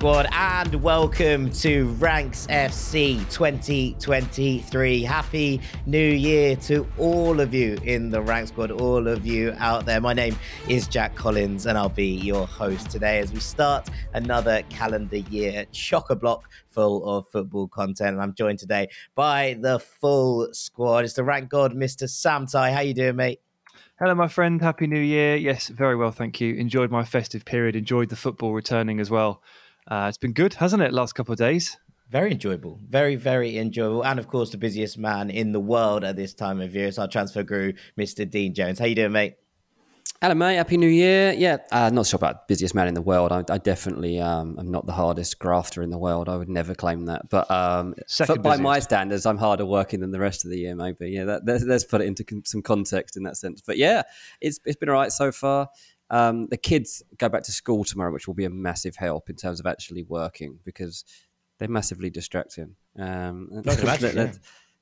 Squad, and welcome to Ranks FC 2023. Happy New Year to all of you in the Rank Squad, all of you out there. My name is Jack Collins, and I'll be your host today as we start another calendar year chock a block full of football content. And I'm joined today by the full squad. It's the Rank God, Mr. Sam Tighe. How you doing, mate? Hello, my friend. Happy New Year. Yes, very well, thank you. Enjoyed my festive period. Enjoyed the football returning as well. Uh, it's been good, hasn't it? Last couple of days. Very enjoyable, very very enjoyable, and of course the busiest man in the world at this time of year is our transfer guru, Mr. Dean Jones. How you doing, mate? Hello, mate. Happy New Year. Yeah, uh, not sure about busiest man in the world. I, I definitely um, am not the hardest grafter in the world. I would never claim that. But um, for, by my standards, I'm harder working than the rest of the year, maybe. Yeah, that, let's, let's, put it into con- some context in that sense. But yeah, it's, it's been all right so far. Um, the kids go back to school tomorrow, which will be a massive help in terms of actually working because they're massively distracting. Um, imagine, yeah.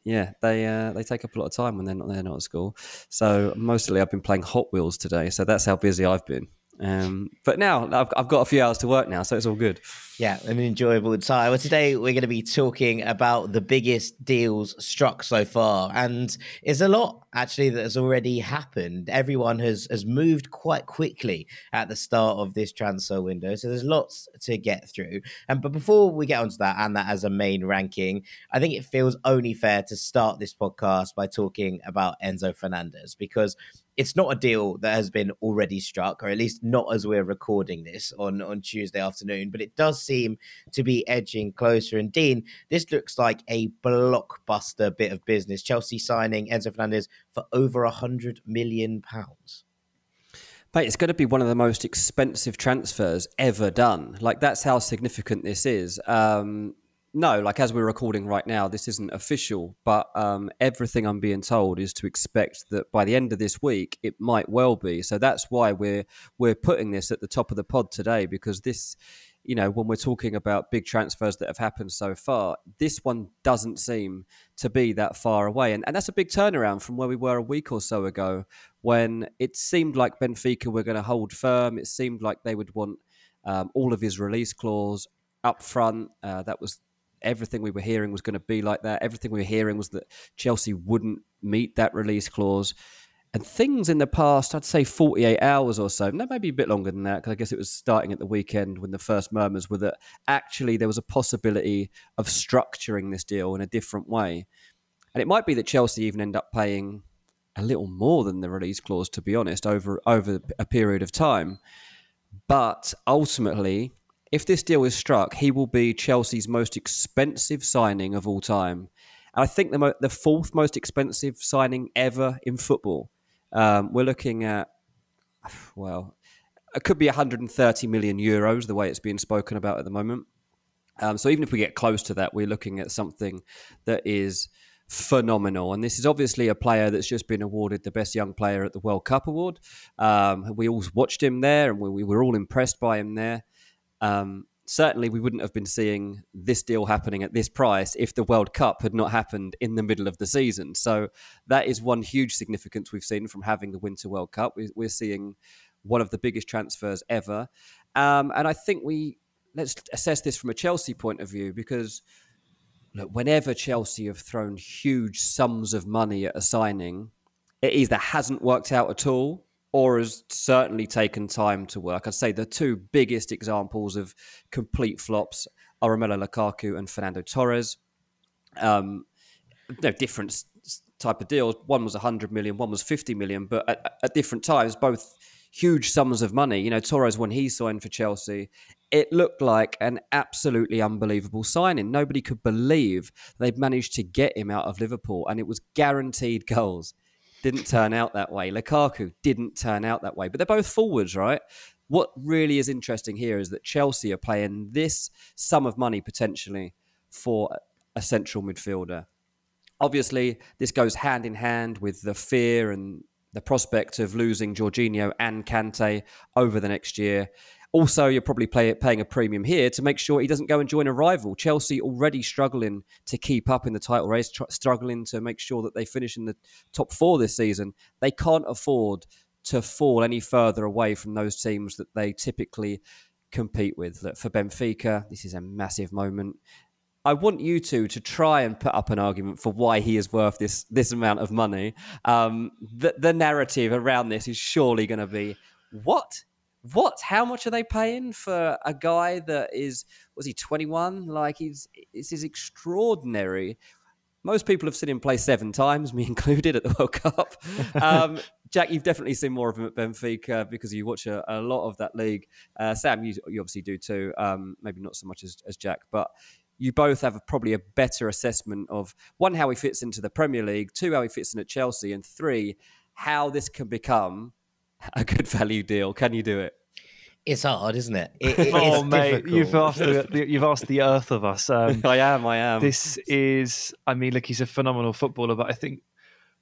yeah, they uh, they take up a lot of time when they're not they're not at school. So mostly I've been playing Hot Wheels today. So that's how busy I've been. Um, but now I've, I've, got a few hours to work now, so it's all good. Yeah, an enjoyable time. Well, today we're going to be talking about the biggest deals struck so far, and it's a lot actually that has already happened. Everyone has has moved quite quickly at the start of this transfer window, so there's lots to get through. And but before we get onto that and that as a main ranking, I think it feels only fair to start this podcast by talking about Enzo Fernandez because it's not a deal that has been already struck, or at least not as we're recording this on, on Tuesday afternoon, but it does seem to be edging closer. And Dean, this looks like a blockbuster bit of business. Chelsea signing Enzo Fernandez for over a hundred million pounds. But it's going to be one of the most expensive transfers ever done. Like that's how significant this is. Um, no, like as we're recording right now, this isn't official, but um, everything I'm being told is to expect that by the end of this week, it might well be. So that's why we're we're putting this at the top of the pod today because this, you know, when we're talking about big transfers that have happened so far, this one doesn't seem to be that far away, and and that's a big turnaround from where we were a week or so ago when it seemed like Benfica were going to hold firm. It seemed like they would want um, all of his release clause up front. Uh, that was everything we were hearing was going to be like that. Everything we were hearing was that Chelsea wouldn't meet that release clause. And things in the past, I'd say 48 hours or so, no, maybe a bit longer than that, because I guess it was starting at the weekend when the first murmurs were that actually there was a possibility of structuring this deal in a different way. And it might be that Chelsea even end up paying a little more than the release clause, to be honest, over over a period of time. But ultimately, if this deal is struck, he will be Chelsea's most expensive signing of all time. And I think the, mo- the fourth most expensive signing ever in football. Um, we're looking at, well, it could be 130 million euros, the way it's being spoken about at the moment. Um, so even if we get close to that, we're looking at something that is phenomenal. And this is obviously a player that's just been awarded the best young player at the World Cup award. Um, we all watched him there, and we, we were all impressed by him there. Um, certainly, we wouldn't have been seeing this deal happening at this price if the World Cup had not happened in the middle of the season. So that is one huge significance we've seen from having the Winter World Cup. We're seeing one of the biggest transfers ever, um, and I think we let's assess this from a Chelsea point of view because. Look, whenever Chelsea have thrown huge sums of money at a signing, it either hasn't worked out at all or has certainly taken time to work. I'd say the two biggest examples of complete flops are Romelu Lukaku and Fernando Torres. Um, they're different type of deals. One was 100 million, one was 50 million, but at, at, different times, both huge sums of money. You know, Torres, when he signed for Chelsea, it looked like an absolutely unbelievable signing. Nobody could believe they'd managed to get him out of Liverpool, and it was guaranteed goals didn't turn out that way. Lukaku didn't turn out that way. But they're both forwards, right? What really is interesting here is that Chelsea are playing this sum of money potentially for a central midfielder. Obviously, this goes hand in hand with the fear and the prospect of losing Jorginho and Kante over the next year. Also, you're probably paying a premium here to make sure he doesn't go and join a rival. Chelsea already struggling to keep up in the title race, tr- struggling to make sure that they finish in the top four this season. They can't afford to fall any further away from those teams that they typically compete with. Look, for Benfica, this is a massive moment. I want you two to try and put up an argument for why he is worth this this amount of money. Um, the, the narrative around this is surely going to be what what? How much are they paying for a guy that is was he twenty one? Like he's this is extraordinary. Most people have seen him play seven times, me included, at the World Cup. Um, Jack, you've definitely seen more of him at Benfica because you watch a, a lot of that league. Uh, Sam, you, you, obviously do too. Um, maybe not so much as, as Jack, but you both have a, probably a better assessment of one how he fits into the Premier League, two how he fits in at Chelsea, and three how this can become a good value deal. Can you do it? It's hard, isn't it? it, it oh, mate, difficult. you've asked the, you've asked the earth of us. Um, I am, I am. This is, I mean, look, he's a phenomenal footballer, but I think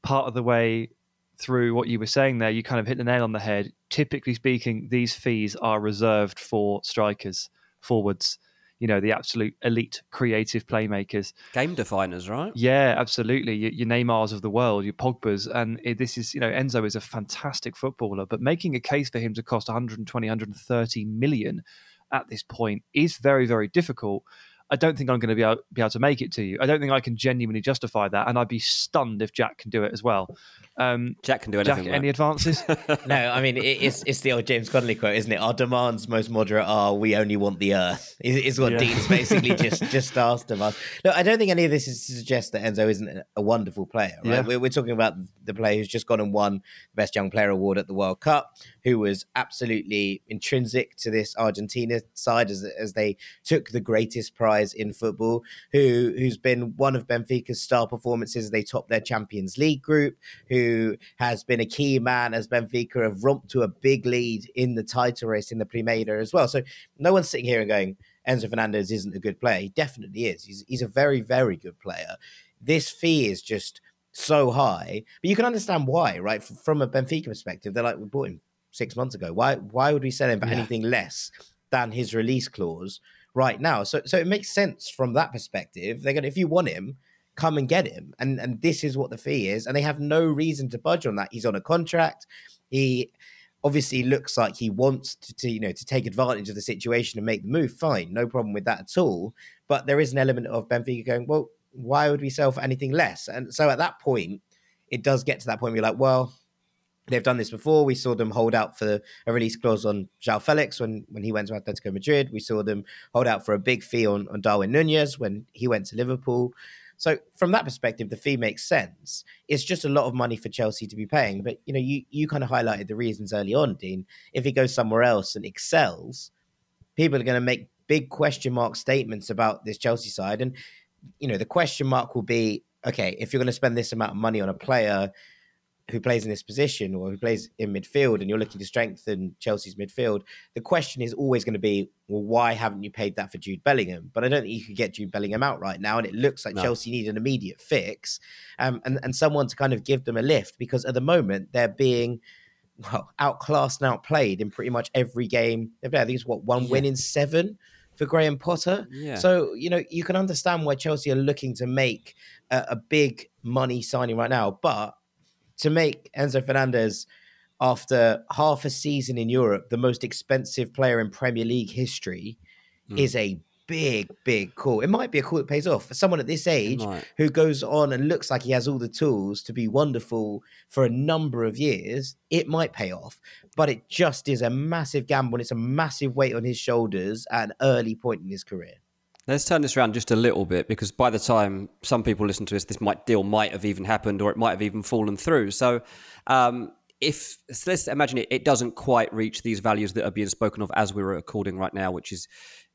part of the way through what you were saying there, you kind of hit the nail on the head. Typically speaking, these fees are reserved for strikers, forwards, you know the absolute elite creative playmakers, game definers, right? Yeah, absolutely. Your, your Neymars of the world, your Pogba's, and it, this is you know Enzo is a fantastic footballer, but making a case for him to cost 120, 130 million at this point is very, very difficult. I don't think I'm going to be able, be able to make it to you. I don't think I can genuinely justify that, and I'd be stunned if Jack can do it as well. Um, Jack can do anything. Jack, any advances? no, I mean it's it's the old James Connolly quote, isn't it? Our demands most moderate are we only want the earth. Is, what yeah. Dean's basically just just asked of us. No, I don't think any of this is to suggest that Enzo isn't a wonderful player. Right? Yeah. We're, we're talking about the player who's just gone and won the best young player award at the World Cup, who was absolutely intrinsic to this Argentina side as as they took the greatest prize in football. Who who's been one of Benfica's star performances they top their Champions League group. Who who has been a key man as Benfica have romped to a big lead in the title race in the Primeira as well. So no one's sitting here and going, Enzo Fernandez isn't a good player. He definitely is. He's, he's a very, very good player. This fee is just so high, but you can understand why, right? From a Benfica perspective, they're like, we bought him six months ago. Why, why would we sell him for yeah. anything less than his release clause right now? So, so it makes sense from that perspective. They're gonna, if you want him, come and get him. And and this is what the fee is. And they have no reason to budge on that. He's on a contract. He obviously looks like he wants to, to, you know to take advantage of the situation and make the move. Fine, no problem with that at all. But there is an element of Benfica going, well, why would we sell for anything less? And so at that point, it does get to that point where you're like, well, they've done this before. We saw them hold out for a release clause on João Felix when, when he went to Atletico Madrid. We saw them hold out for a big fee on, on Darwin Nunez when he went to Liverpool. So from that perspective, the fee makes sense. It's just a lot of money for Chelsea to be paying. But you know, you you kind of highlighted the reasons early on, Dean. If he goes somewhere else and excels, people are going to make big question mark statements about this Chelsea side. And you know, the question mark will be, okay, if you're going to spend this amount of money on a player who plays in this position or who plays in midfield and you're looking to strengthen Chelsea's midfield, the question is always going to be, well, why haven't you paid that for Jude Bellingham? But I don't think you could get Jude Bellingham out right now. And it looks like no. Chelsea need an immediate fix um, and, and someone to kind of give them a lift because at the moment they're being well, outclassed and outplayed in pretty much every game. I think it's what, one yeah. win in seven? for Graham Potter. Yeah. So, you know, you can understand why Chelsea are looking to make a, a, big money signing right now. But to make Enzo Fernandez, after half a season in Europe, the most expensive player in Premier League history, mm. is a big, big call. It might be a call that pays off for someone at this age who goes on and looks like he has all the tools to be wonderful for a number of years. It might pay off, but it just is a massive gamble. And it's a massive weight on his shoulders at an early point in his career. Let's turn this around just a little bit because by the time some people listen to this, this might deal might have even happened or it might have even fallen through. So, um, if so let's imagine it, it doesn't quite reach these values that are being spoken of as we're recording right now, which is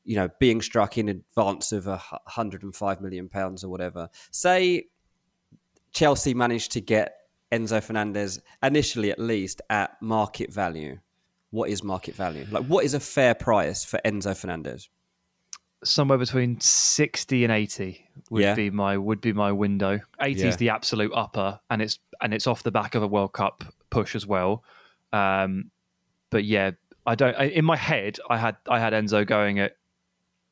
you know being struck in advance of a hundred and five million pounds or whatever. Say Chelsea managed to get Enzo Fernandez initially, at least, at market value. What is market value? Like, what is a fair price for Enzo Fernandez? Somewhere between 60 and 80 would Yeah. be my would be my window 80 Yeah. is the absolute upper and it's and it's off the back of a world cup push as well um but yeah i don't I, in my head i had i had enzo going at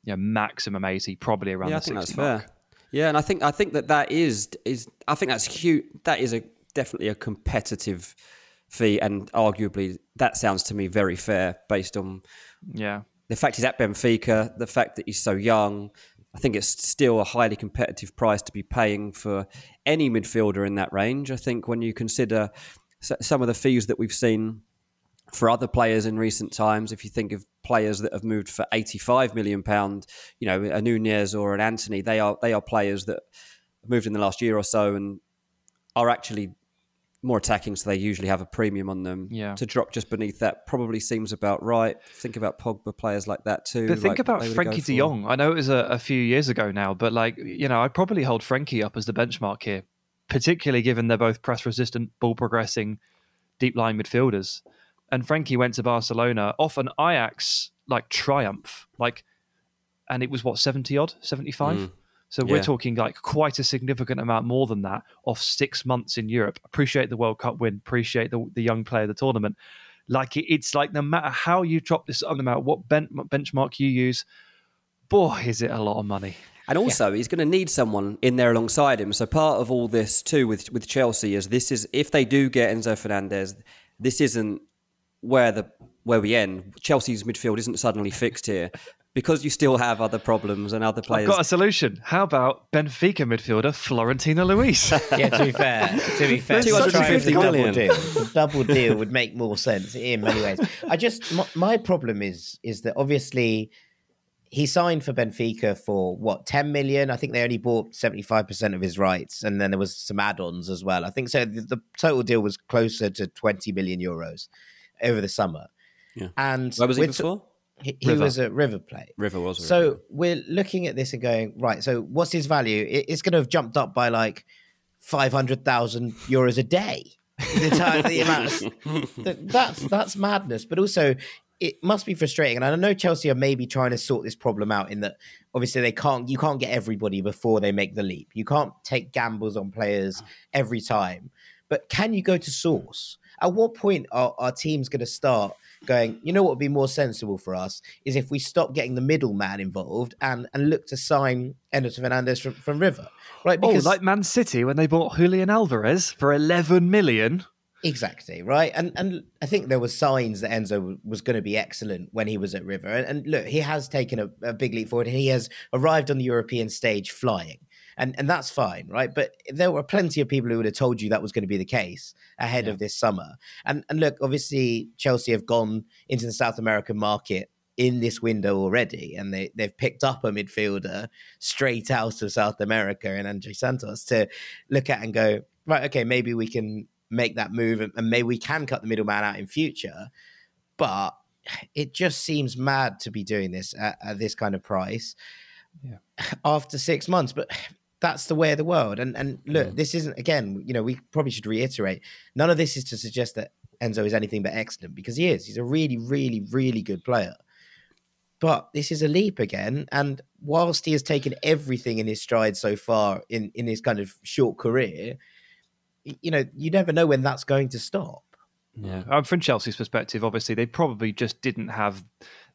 yeah maximum 80 probably around yeah, I the think 60 that's mark. fair. Yeah, and I think I think that that is is I think that's huge. That is a definitely a competitive fee, and arguably that sounds to me very fair based on yeah the fact he's at Benfica, the fact that he's so young. I think it's still a highly competitive price to be paying for any midfielder in that range. I think when you consider some of the fees that we've seen for other players in recent times, if you think of players that have moved for 85 million pound, you know, a Nunez or an Antony, they are they are players that moved in the last year or so and are actually more attacking, so they usually have a premium on them. Yeah. To drop just beneath that probably seems about right. Think about Pogba players like that too. But think like about Frankie De. Jong. I know it was a, a few years ago now, but like you know, I'd probably hold Frankie up as the benchmark here, particularly given they're both press resistant, ball progressing, deep line midfielders. And Frankie went to Barcelona off an Ajax like triumph, like, and it was what seventy odd, seventy five. Mm. So we're talking like quite a significant amount more than that off six months in Europe. Appreciate the World Cup win, appreciate the, the young player of the tournament. Like it, it's like no matter how you drop this, on, no matter what ben, benchmark you use, boy, is it a lot of money. And also, he's going to need someone in there alongside him. So part of all this too with with Chelsea is this is if they do get Enzo Fernandez, this isn't where the where we end. Chelsea's midfield isn't suddenly fixed here because you still have other problems and other players. I've got a solution. How about Benfica midfielder Florentino Luis? Yeah, to be fair, to be fair, 250 the double million. deal, the double deal would make more sense in many ways. I just my, my problem is is that obviously he signed for Benfica for what 10 million. I think they only bought 75% of his rights and then there was some add-ons as well. I think so the, the total deal was closer to 20 million euros over the summer. Yeah. And Where was he we're t- before? He, he was at River Plate. River was. So we're looking at this and going, right, so what's his value? It- It's going to have jumped up by like 500,000 euros a day. The, time, the amount that's, that's madness. But also, it must be frustrating. And I know Chelsea are maybe trying to sort this problem out in that obviously they can't, you can't get everybody before they make the leap. You can't take gambles on players every time. But can you go to source? At what point are our teams going to start going, you know what would be more sensible for us is if we stop getting the middleman involved and, and look to sign Enzo Fernandez from, from River? Right? oh, Because like Man City when they bought Julian Alvarez for 11 million. Exactly right, and and I think there were signs that Enzo was going to be excellent when he was at River, and, and look, he has taken a, a big leap forward, and he has arrived on the European stage flying, and and that's fine, right? But there were plenty of people who would have told you that was going to be the case ahead of this summer, and and look, obviously Chelsea have gone into the South American market in this window already, and they they've picked up a midfielder straight out of South America in Andrey Santos to look at and go right, okay, maybe we can make that move and, and maybe we can cut the middleman out in future. But it just seems mad to be doing this at, at this kind of price Yeah. after six months. But that's the way of the world. And and look, this isn't again, you know, we probably should reiterate. None of this is to suggest that Enzo is anything but excellent because he is. He's a really, really, really good player. But this is a leap again. And whilst he has taken everything in his stride so far in, in his kind of short career, you know, you never know when that's going to stop. yeah. Um, from Chelsea's perspective, obviously, they probably just didn't have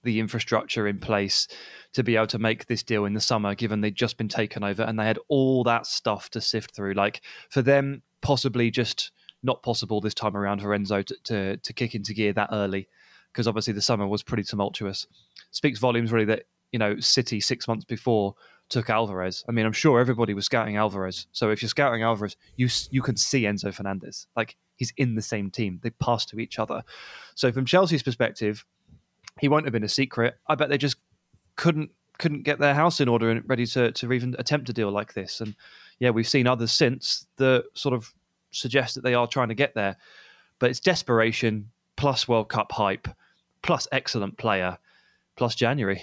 the infrastructure in place to be able to make this deal in the summer, given they'd just been taken over and they had all that stuff to sift through. Like for them, possibly just not possible this time around for Enzo to, to, to kick into gear that early, because obviously the summer was pretty tumultuous. Speaks volumes, really, that you know City six months before took Alvarez. I mean, I'm sure everybody was scouting Alvarez. So if you're scouting Alvarez, you you can see Enzo Fernandez. Like he's in the same team. They pass to each other. So from Chelsea's perspective, he won't have been a secret. I bet they just couldn't couldn't get their house in order and ready to to even attempt a deal like this. And yeah, we've seen others since that sort of suggest that they are trying to get there. But it's desperation plus World Cup hype plus excellent player plus January.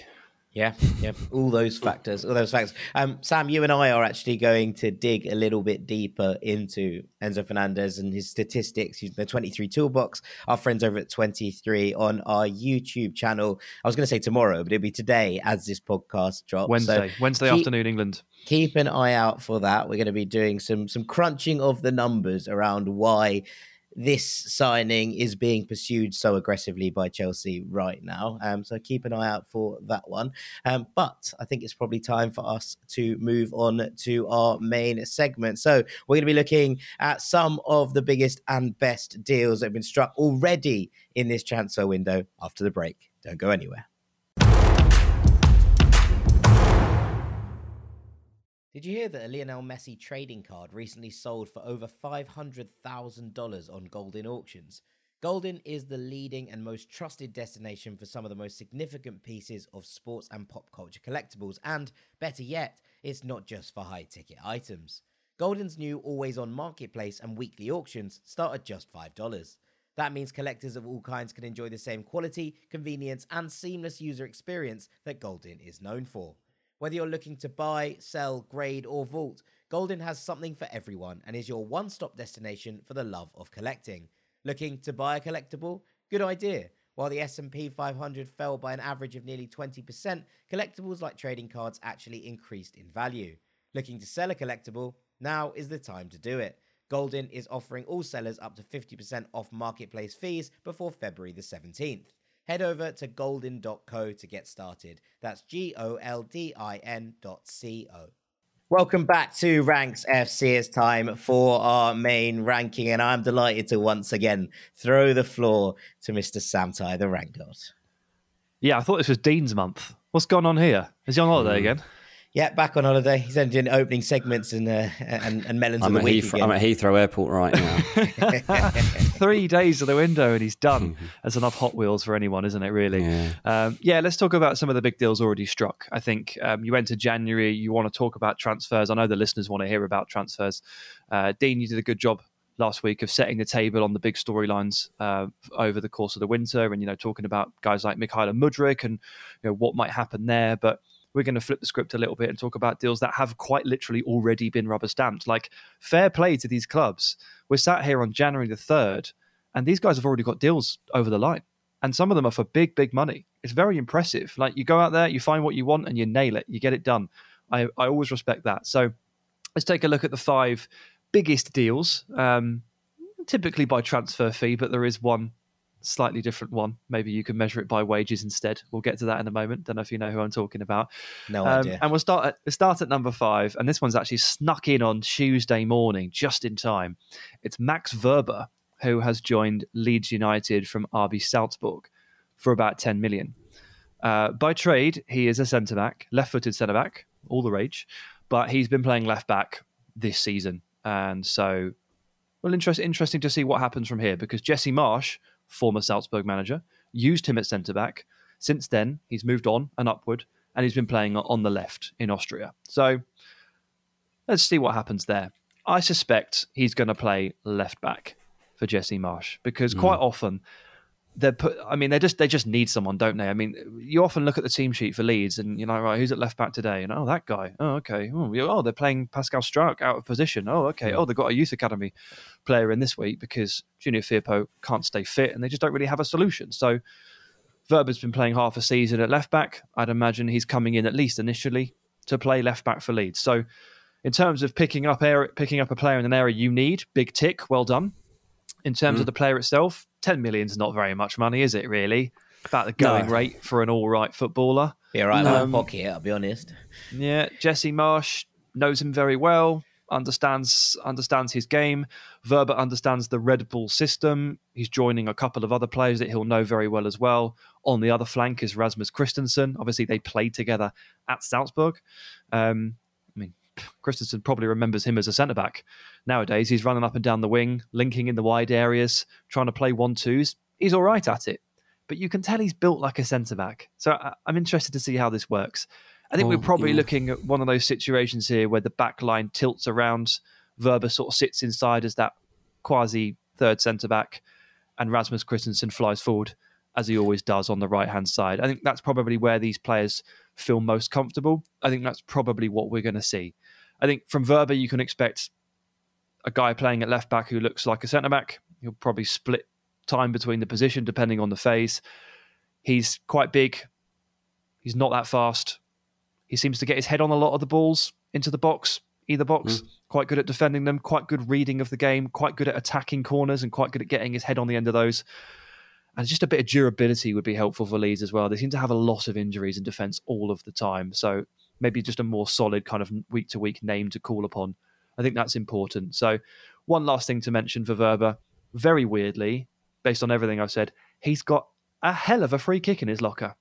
Yeah, yeah, all those factors, all those factors. Um, Sam, you and I are actually going to dig a little bit deeper into Enzo Fernandez and his statistics using the 23 Toolbox. Our friends over at 23 on our YouTube channel. I was going to say tomorrow, but it'll be today as this podcast drops. Wednesday, so Wednesday keep, afternoon, England. Keep an eye out for that. We're going to be doing some some crunching of the numbers around why this signing is being pursued so aggressively by Chelsea right now. Um, so keep an eye out for that one. Um, but I think it's probably time for us to move on to our main segment. So we're going to be looking at some of the biggest and best deals that have been struck already in this transfer window after the break. Don't go anywhere. Did you hear that a Lionel Messi trading card recently sold for over $500,000 on Goldin auctions? Goldin is the leading and most trusted destination for some of the most significant pieces of sports and pop culture collectibles, and better yet, it's not just for high ticket items. Goldin's new always on marketplace and weekly auctions start at just $5. That means collectors of all kinds can enjoy the same quality, convenience, and seamless user experience that Goldin is known for. Whether you're looking to buy, sell, grade, or vault, Goldin has something for everyone and is your one stop destination for the love of collecting. Looking to buy a collectible? Good idea. While the S&P 500 fell by an average of nearly 20%, collectibles like trading cards actually increased in value. Looking to sell a collectible? Now is the time to do it. Goldin is offering all sellers up to 50% off marketplace fees before February the 17th head over to goldin.co to get started. That's G O L D I N dot C O. Welcome back to Ranks FC. It's time for our main ranking, and I'm delighted to once again throw the floor to Mr. Sam Tighe, the rank god. Yeah, I thought this was Dean's month. What's going on here? Is he on holiday mm. again? Yeah, back on holiday. He's only doing opening segments and uh, and, and melons I'm of the week. Heathrow, I'm at Heathrow Airport right now. Three days of the window and he's done. That's enough Hot Wheels for anyone, isn't it? Really? Yeah. Um, yeah. Let's talk about some of the big deals already struck. I think um, you enter January. You want to talk about transfers. I know the listeners want to hear about transfers. Uh, Dean, you did a good job last week of setting the table on the big storylines uh, over the course of the winter, and you know talking about guys like Mykhailo Mudryk and you know what might happen there, but we're going to flip the script a little bit and talk about deals that have quite literally already been rubber stamped. Like, fair play to these clubs. We're sat here on January the 3rd, and these guys have already got deals over the line. And some of them are for big, big money. It's very impressive. Like, you go out there, you find what you want, and you nail it. You get it done. I, I always respect that. So, let's take a look at the five biggest deals, um, typically by transfer fee, but there is one slightly different one. Maybe you can measure it by wages instead. We'll get to that in a moment. Don't know if you know who I'm talking about. No um, idea. And we'll start at we'll start at number five, and this one's actually snuck in on Tuesday morning, just in time. It's Max Wöber who has joined Leeds United from RB Salzburg for about 10 million. Uh, by trade, he is a centre back, left-footed centre back, all the rage, but he's been playing left back this season, and so well, interest, interesting to see what happens from here because Jesse Marsch former Salzburg manager, used him at centre back. Since then, he's moved on and upward, and he's been playing on the left in Austria. So let's see what happens there. I suspect he's going to play left back for Jesse Marsch because quite mm. often they're put. I mean, they just they just need someone, don't they? I mean, you often look at the team sheet for Leeds, and you're like, right, who's at left back today? And oh, that guy. Oh, okay. Oh, oh they're playing Pascal Struijk out of position. Oh, okay. Oh, they've got a youth academy player in this week because Junior Firpo can't stay fit, and they just don't really have a solution. So, Wöber's been playing half a season at left back. I'd imagine he's coming in at least initially to play left back for Leeds. So, in terms of picking up air, picking up a player in an area you need, big tick, well done. In terms mm. of the player itself, 10 million is not very much money, is it really? About the going no. rate for an all right footballer. Yeah, right. Um, pocket, I'll be honest. Yeah, Jesse Marsch knows him very well, understands understands his game. Wöber understands the Red Bull system. He's joining a couple of other players that he'll know very well as well. On the other flank is Rasmus Kristensen. Obviously, they played together at Salzburg. Um, I mean, Kristensen probably remembers him as a centre back. Nowadays, he's running up and down the wing, linking in the wide areas, trying to play one twos. He's all right at it, but you can tell he's built like a centre back. So I'm interested to see how this works. I think oh, we're probably yeah. looking at one of those situations here where the back line tilts around. Wöber sort of sits inside as that quasi third centre back, and Rasmus Kristensen flies forward as he always does on the right hand side. I think that's probably where these players feel most comfortable. I think that's probably what we're going to see. I think from Wöber, you can expect a guy playing at left back who looks like a centre back. He'll probably split time between the position depending on the phase. He's quite big. He's not that fast. He seems to get his head on a lot of the balls into the box, either box. Mm. Quite good at defending them, quite good reading of the game, quite good at attacking corners, and quite good at getting his head on the end of those. And just a bit of durability would be helpful for Leeds as well. They seem to have a lot of injuries in defence all of the time. So maybe just a more solid kind of week to week name to call upon. I think that's important. So, one last thing to mention for Wöber. Very weirdly, based on everything I've said, he's got a hell of a free kick in his locker.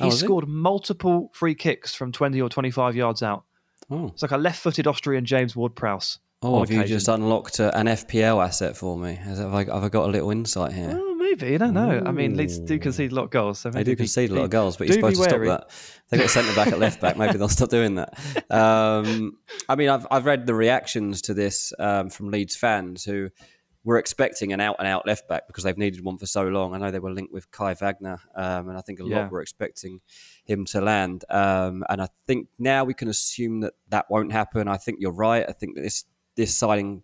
Oh, he oh, scored multiple free kicks from 20 or 25 yards out. Oh. It's like a left footed Austrian James Ward Prowse. Oh, have occasion. you just unlocked a, an FPL asset for me? Have I, have I got a little insight here? Oh, maybe. I don't know. Ooh. I mean, Leeds do concede a lot of goals. So they do concede a lot of goals, but you're supposed to stop that. They've got a centre back at left back. Maybe they'll stop doing that. Um, I mean, I've, I've read the reactions to this um, from Leeds fans who were expecting an out and out left back because they've needed one for so long. I know they were linked with Kai Wagner, um, and I think a lot yeah. were expecting him to land. Um, and I think now we can assume that that won't happen. I think you're right. I think that this this signing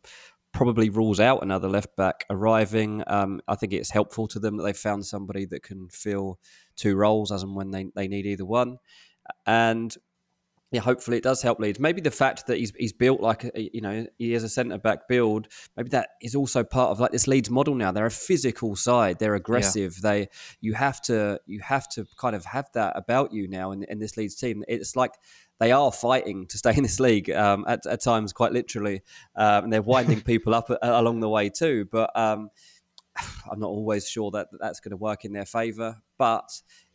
probably rules out another left back arriving. Um, I think it's helpful to them that they've found somebody that can fill two roles as and when they, they need either one. And yeah, hopefully it does help Leeds. Maybe the fact that he's he's built like a, you know he has a centre back build. Maybe that is also part of like this Leeds model now. They're a physical side. They're aggressive. Yeah. They you have to you have to kind of have that about you now in, in this Leeds team. It's like they are fighting to stay in this league um, at, at, times, quite literally, um, and they're winding people up along the way too. But um, I'm not always sure that that's going to work in their favour. But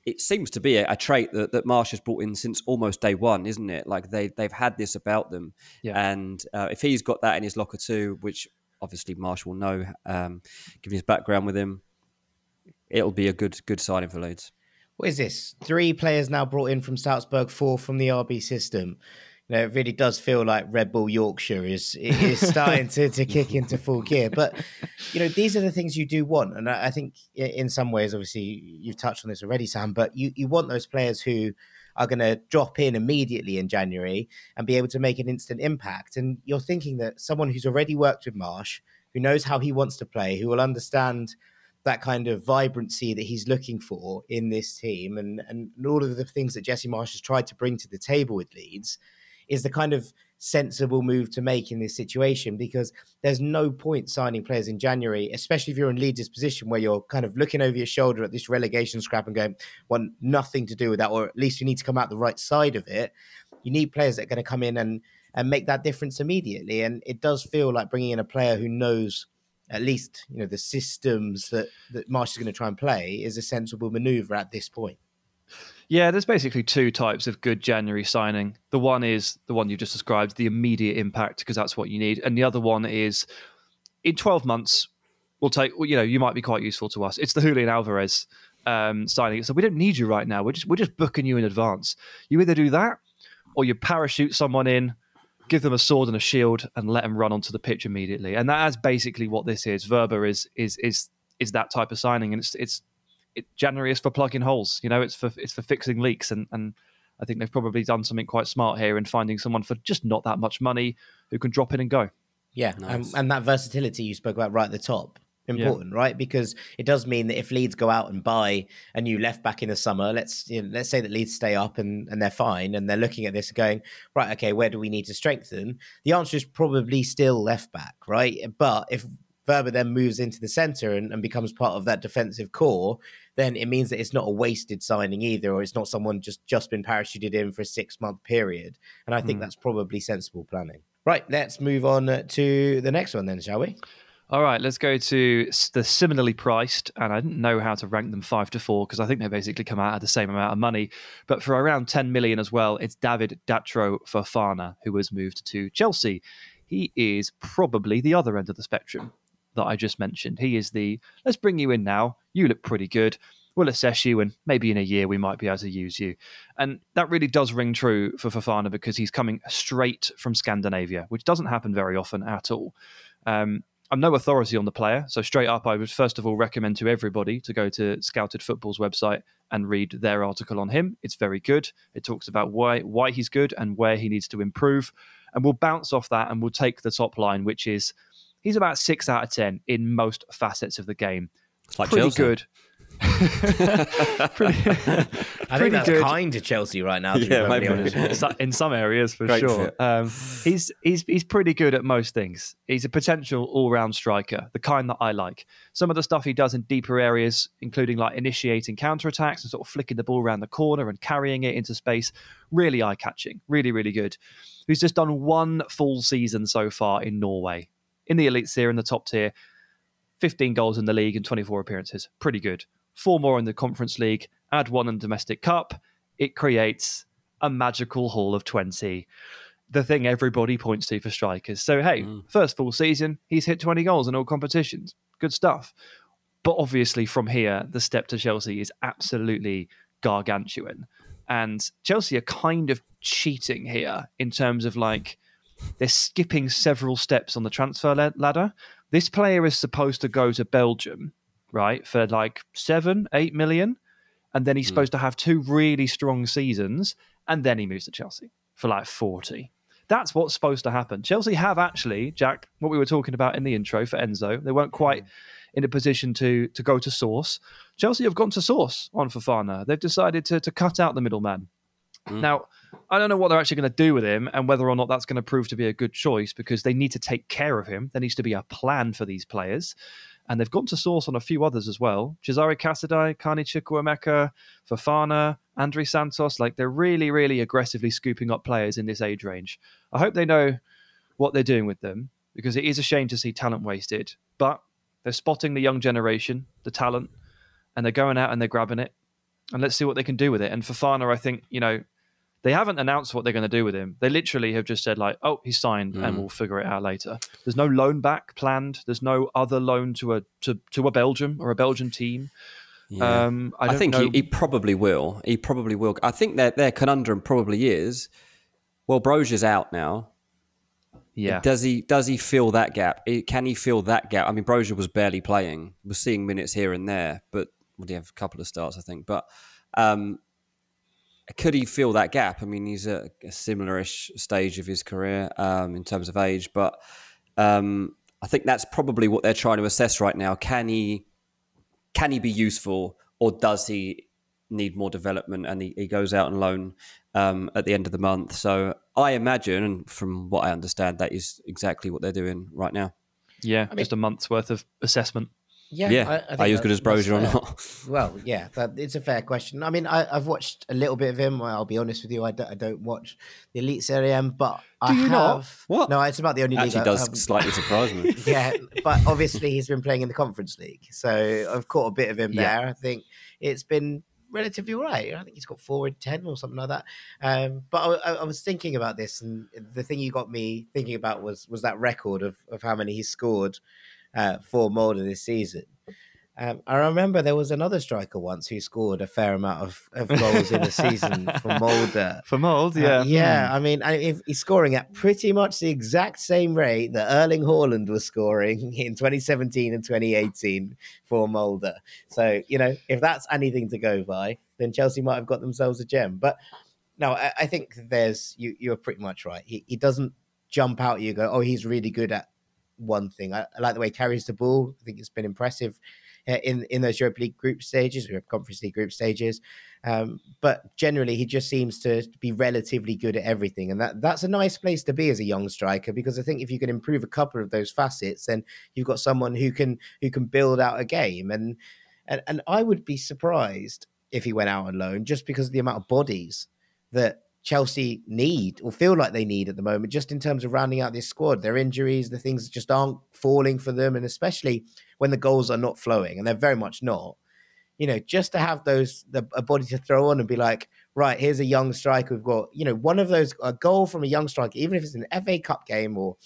it seems to be a, a, trait that, that Marsch has brought in since almost day one, isn't it? Like they they've had this about them, yeah. and uh, if he's got that in his locker too, which obviously Marsch will know, um, given his background with him, it'll be a good good signing for Leeds. What is this? Three players now brought in from Salzburg, four from the RB system you know, it really does feel like Red Bull Yorkshire is is starting to, to kick into full gear. But you know, these are the things you do want, and I, think in some ways, obviously, you've touched on this already, Sam. But you you want those players who are going to drop in immediately in January and be able to make an instant impact. And you're thinking that someone who's already worked with Marsch, who knows how he wants to play, who will understand that kind of vibrancy that he's looking for in this team and, and all of the things that Jesse Marsch has tried to bring to the table with Leeds is the kind of sensible move to make in this situation because there's no point signing players in January, especially if you're in Leeds' position where you're kind of looking over your shoulder at this relegation scrap and going, want nothing to do with that, or at least you need to come out the right side of it. You need players that are going to come in and and make that difference immediately. And it does feel like bringing in a player who knows at least you know the systems that that Marsch is going to try and play is a sensible manoeuvre at this point. Yeah, there's basically two types of good January signing. The one is the one you just described, the immediate impact, because that's what you need. And the other one is in 12 months, we'll take, you know, you might be quite useful to us. It's the Julian Alvarez um, signing. So we don't need you right now. We're just, we're just booking you in advance. You either do that or you parachute someone in, give them a sword and a shield, and let them run onto the pitch immediately. And that is basically what this is. Wöber is, is, is, is that type of signing. And it's, it's, it, January is for plugging holes. You know, it's for it's for fixing leaks, and and I think they've probably done something quite smart here in finding someone for just not that much money who can drop in and go. Yeah, nice. and that versatility you spoke about right at the top important, yeah. right? Because it does mean that if Leeds go out and buy a new left back in the summer, let's you know, let's say that Leeds stay up and, and they're fine, and they're looking at this and going, right, okay, where do we need to strengthen? The answer is probably still left back, right? But if Wöber then moves into the centre and, and, becomes part of that defensive core, then it means that it's not a wasted signing either, or it's not someone just just been parachuted in for a six month period. And I think mm. that's probably sensible planning. Right, let's move on to the next one then, shall we? All right, let's go to the similarly priced, and I didn't know how to rank them five to four because I think they basically come out at the same amount of money. But for around 10 million as well, it's David Datro Fofana, who has moved to Chelsea. He is probably the other end of the spectrum that I just mentioned. He is the let's bring you in now. You look pretty good. We'll assess you, and maybe in a year we might be able to use you. And that really does ring true for Fofana because he's coming straight from Scandinavia, which doesn't happen very often at all. Um, I'm no authority on the player, so straight up, I would first of all recommend to everybody to go to Scouted Football's website and read their article on him. It's very good. It talks about why why he's good and where he needs to improve, and we'll bounce off that and we'll take the top line, which is he's about six out of ten in most facets of the game. It's like Pretty Chelsea. good. pretty, I think that's good. kind to Chelsea right now. To Yeah, be maybe. honest. in some areas for Great sure. Um, he's he's he's pretty good at most things. He's a potential all-round striker, the kind that I like. Some of the stuff he does in deeper areas, including like initiating counterattacks and sort of flicking the ball around the corner and carrying it into space, really eye-catching. Really, really good. He's just done one full season so far in Norway, in the elite tier, in the top tier. 15 goals in the league and 24 appearances. Pretty good. Four more in the Conference League, add one in domestic cup. It creates a magical Hall of 20. The thing everybody points to for strikers. So, hey, hmm. first full season, he's hit 20 goals in all competitions. Good stuff. But obviously, from here, the step to Chelsea is absolutely gargantuan. And Chelsea are kind of cheating here in terms of like they're skipping several steps on the transfer ladder. This player is supposed to go to Belgium, right, for like seven, eight million. And then he's hmm. supposed to have two really strong seasons. And then he moves to Chelsea for like 40. That's what's supposed to happen. Chelsea have actually, Jack, what we were talking about in the intro for Enzo, they weren't quite hmm. in a position to to go to source. Chelsea have gone to source on Fofana. They've decided to, to cut out the middleman. Hmm. Now, I don't know what they're actually going to do with him and whether or not that's going to prove to be a good choice because they need to take care of him. There needs to be a plan for these players. And they've gone to source on a few others as well. Cesare Casadei, Carney Chukwuemeka, Fofana, Andrey Santos. Like they're really, really aggressively scooping up players in this age range. I hope they know what they're doing with them because it is a shame to see talent wasted. But they're spotting the young generation, the talent, and they're going out and they're grabbing it. And let's see what they can do with it. And Fofana, I think, you know, they haven't announced what they're going to do with him. They literally have just said like, "Oh, he's signed, and we'll figure it out later." There's no loan back planned. There's no other loan to a to, to a Belgium or a Belgian team. Yeah. Um, I, I, don't think he, he probably will. He probably will. I think their their conundrum probably is, well, Broja's out now. yeah, Does he does he fill that gap? Can he fill that gap? I mean, Broja was barely playing, was seeing minutes here and there, but well, he have a couple of starts, I think. But um, could he fill that gap? I mean, he's at a similar-ish stage of his career um, in terms of age, but um, I think that's probably what they're trying to assess right now. Can he can he be useful, or does he need more development? And he, he goes out on loan um, at the end of the month. So I imagine, and from what I understand, that is exactly what they're doing right now. yeah, just a month's worth of assessment. Yeah, Yeah, I, I are you as good as Broja or not? Well, yeah, that, it's a fair question. I mean, I, I've watched a little bit of him. I'll be honest with you, I don't, watch the Eliteserien, but I Do you have. not? What? No, it's about the only league. Actually, does slightly surprise me. yeah, but obviously he's been playing in the Conference League, so I've caught a bit of him Yeah. there. I think it's been relatively all right. I think he's got four in ten or something like that. Um, but I, I, I was thinking about this, and the thing you got me thinking about was was that record of of how many he scored uh, for Molde this season. Um, I remember there was another striker once who scored a fair amount of, of goals in a season for Molde. For Mold, Uh, yeah, yeah. Hmm. I mean, I- if he's scoring at pretty much the exact same rate that Erling Haaland was scoring in 2017 and 2018 for Molde. So, you know, if that's anything to go by, then Chelsea might have got themselves a gem. But no, I, I think there's you. You're pretty much right. He he doesn't jump out. You go, oh, he's really good at one thing. I, I like the way he carries the ball. I think it's been impressive uh, in in those Europa League group stages, or Conference League group stages. Um, but generally, he just seems to be relatively good at everything, and that that's a nice place to be as a young striker because I think if you can improve a couple of those facets, then you've got someone who can who can build out a game. And and and I would be surprised if he went out on loan just because of the amount of bodies that Chelsea need or feel like they need at the moment, just in terms of rounding out this squad. Their injuries, the things just aren't falling for them, and especially when the goals are not flowing, and they're very much not. You know, just to have those the, a body to throw on and be like, right, here's a young striker. We've got you know one of those a goal from a young striker, even if it's an FA Cup game or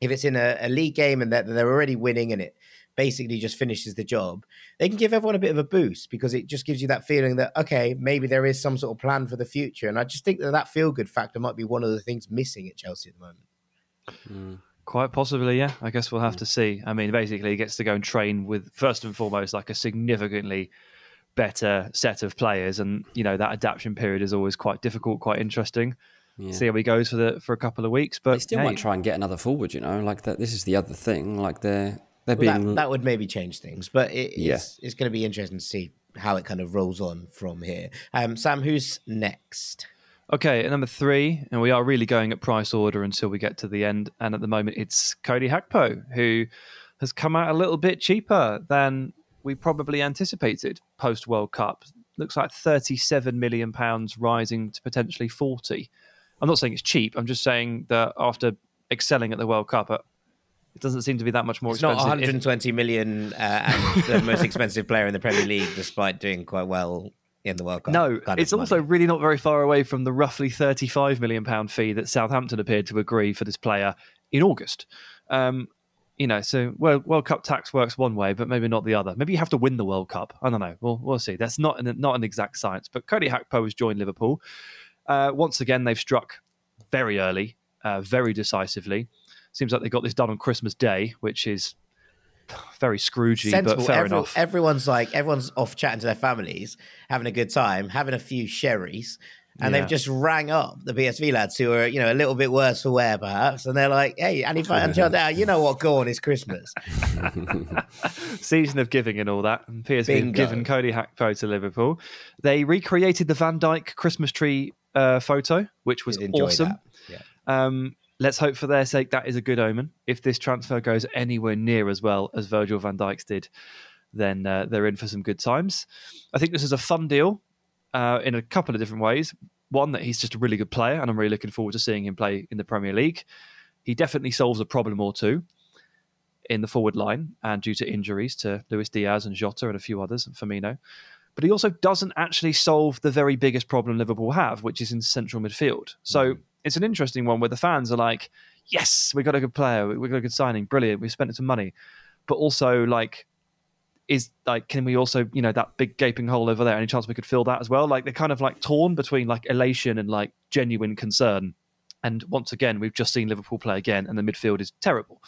if it's in a, a league game and that they're already winning and it basically just finishes the job, they can give everyone a bit of a boost because it just gives you that feeling that okay, maybe there is some sort of plan for the future. And I just think that that feel good factor might be one of the things missing at Chelsea at the moment. Hmm. Quite possibly, yeah. I guess we'll have hmm. to see. I mean, basically, he gets to go and train with first and foremost like a significantly better set of players, and you know that adaptation period is always quite difficult, quite interesting. Yeah. See how he goes for the for a couple of weeks, but they still hey. might try and get another forward. You know, like that. This is the other thing. Like they're they're well, being that, that, would maybe change things, but it, yeah. it's it's going to be interesting to see how it kind of rolls on from here. Um, Sam, who's next? Okay, at number three, and we are really going at price order until we get to the end. And at the moment, it's Cody Gakpo, who has come out a little bit cheaper than we probably anticipated post World Cup. Looks like 37 million pounds rising to potentially 40. I'm not saying it's cheap. I'm just saying that after excelling at the World Cup, it doesn't seem to be that much more it's expensive. not 120 if... million uh, and the most expensive player in the Premier League, despite doing quite well in the World Cup. No, it's also really not very far away from the roughly 35 million pound fee that Southampton appeared to agree for this player in August. Um, you know, so well, World Cup tax works one way, but maybe not the other. Maybe you have to win the World Cup. I don't know. We'll we'll see. That's not an, not an exact science. But Cody Gakpo has joined Liverpool. Uh, once again, they've struck very early, uh, very decisively. Seems like they got this done on Christmas Day, which is very Scroogey, Sensible. but fair Every, enough. Everyone's like, everyone's off chatting to their families, having a good time, having a few sherries, and yeah. they've just rang up the PSV lads who are, you know, a little bit worse for wear, perhaps, and they're like, "Hey, and if I Andy Fantandel, you know what? Go on, it's Christmas." Season of giving and all that. And PSV have given Cody Gakpo to Liverpool. They recreated the Van Dijk Christmas tree uh, photo, which was awesome. Yeah. Um, let's hope for their sake that is a good omen. If this transfer goes anywhere near as well as Virgil van Dijk's did, then uh, they're in for some good times. I think this is a fun deal uh, in a couple of different ways. One, that he's just a really good player, and I'm really looking forward to seeing him play in the Premier League. He definitely solves a problem or two in the forward line, and due to injuries to Luis Diaz and Jota and a few others, and Firmino. But he also doesn't actually solve the very biggest problem Liverpool have, which is in central midfield. So mm it's an interesting one where the fans are like, yes, we got a good player, we got a good signing, brilliant, we spent some money, but also like, is like, can we also, you know, that big gaping hole over there? Any chance we could fill that as well? Like they're kind of like torn between like elation and like genuine concern. And once again, we've just seen Liverpool play again, and the midfield is terrible.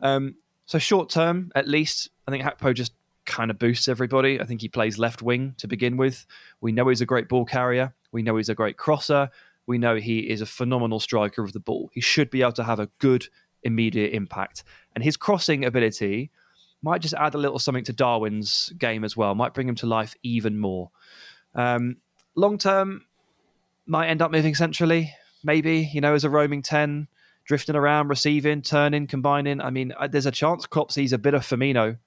Um, so short term, at least, I think Gakpo just kind of boosts everybody. I think he plays left wing to begin with. We know he's a great ball carrier. We know he's a great crosser we know he is a phenomenal striker of the ball. He should be able to have a good immediate impact. And his crossing ability might just add a little something to Darwin's game as well, might bring him to life even more. Um, Long term, might end up moving centrally, maybe, you know, as a roaming 10, drifting around, receiving, turning, combining. I mean, uh, there's a chance Klopp sees a bit of Firmino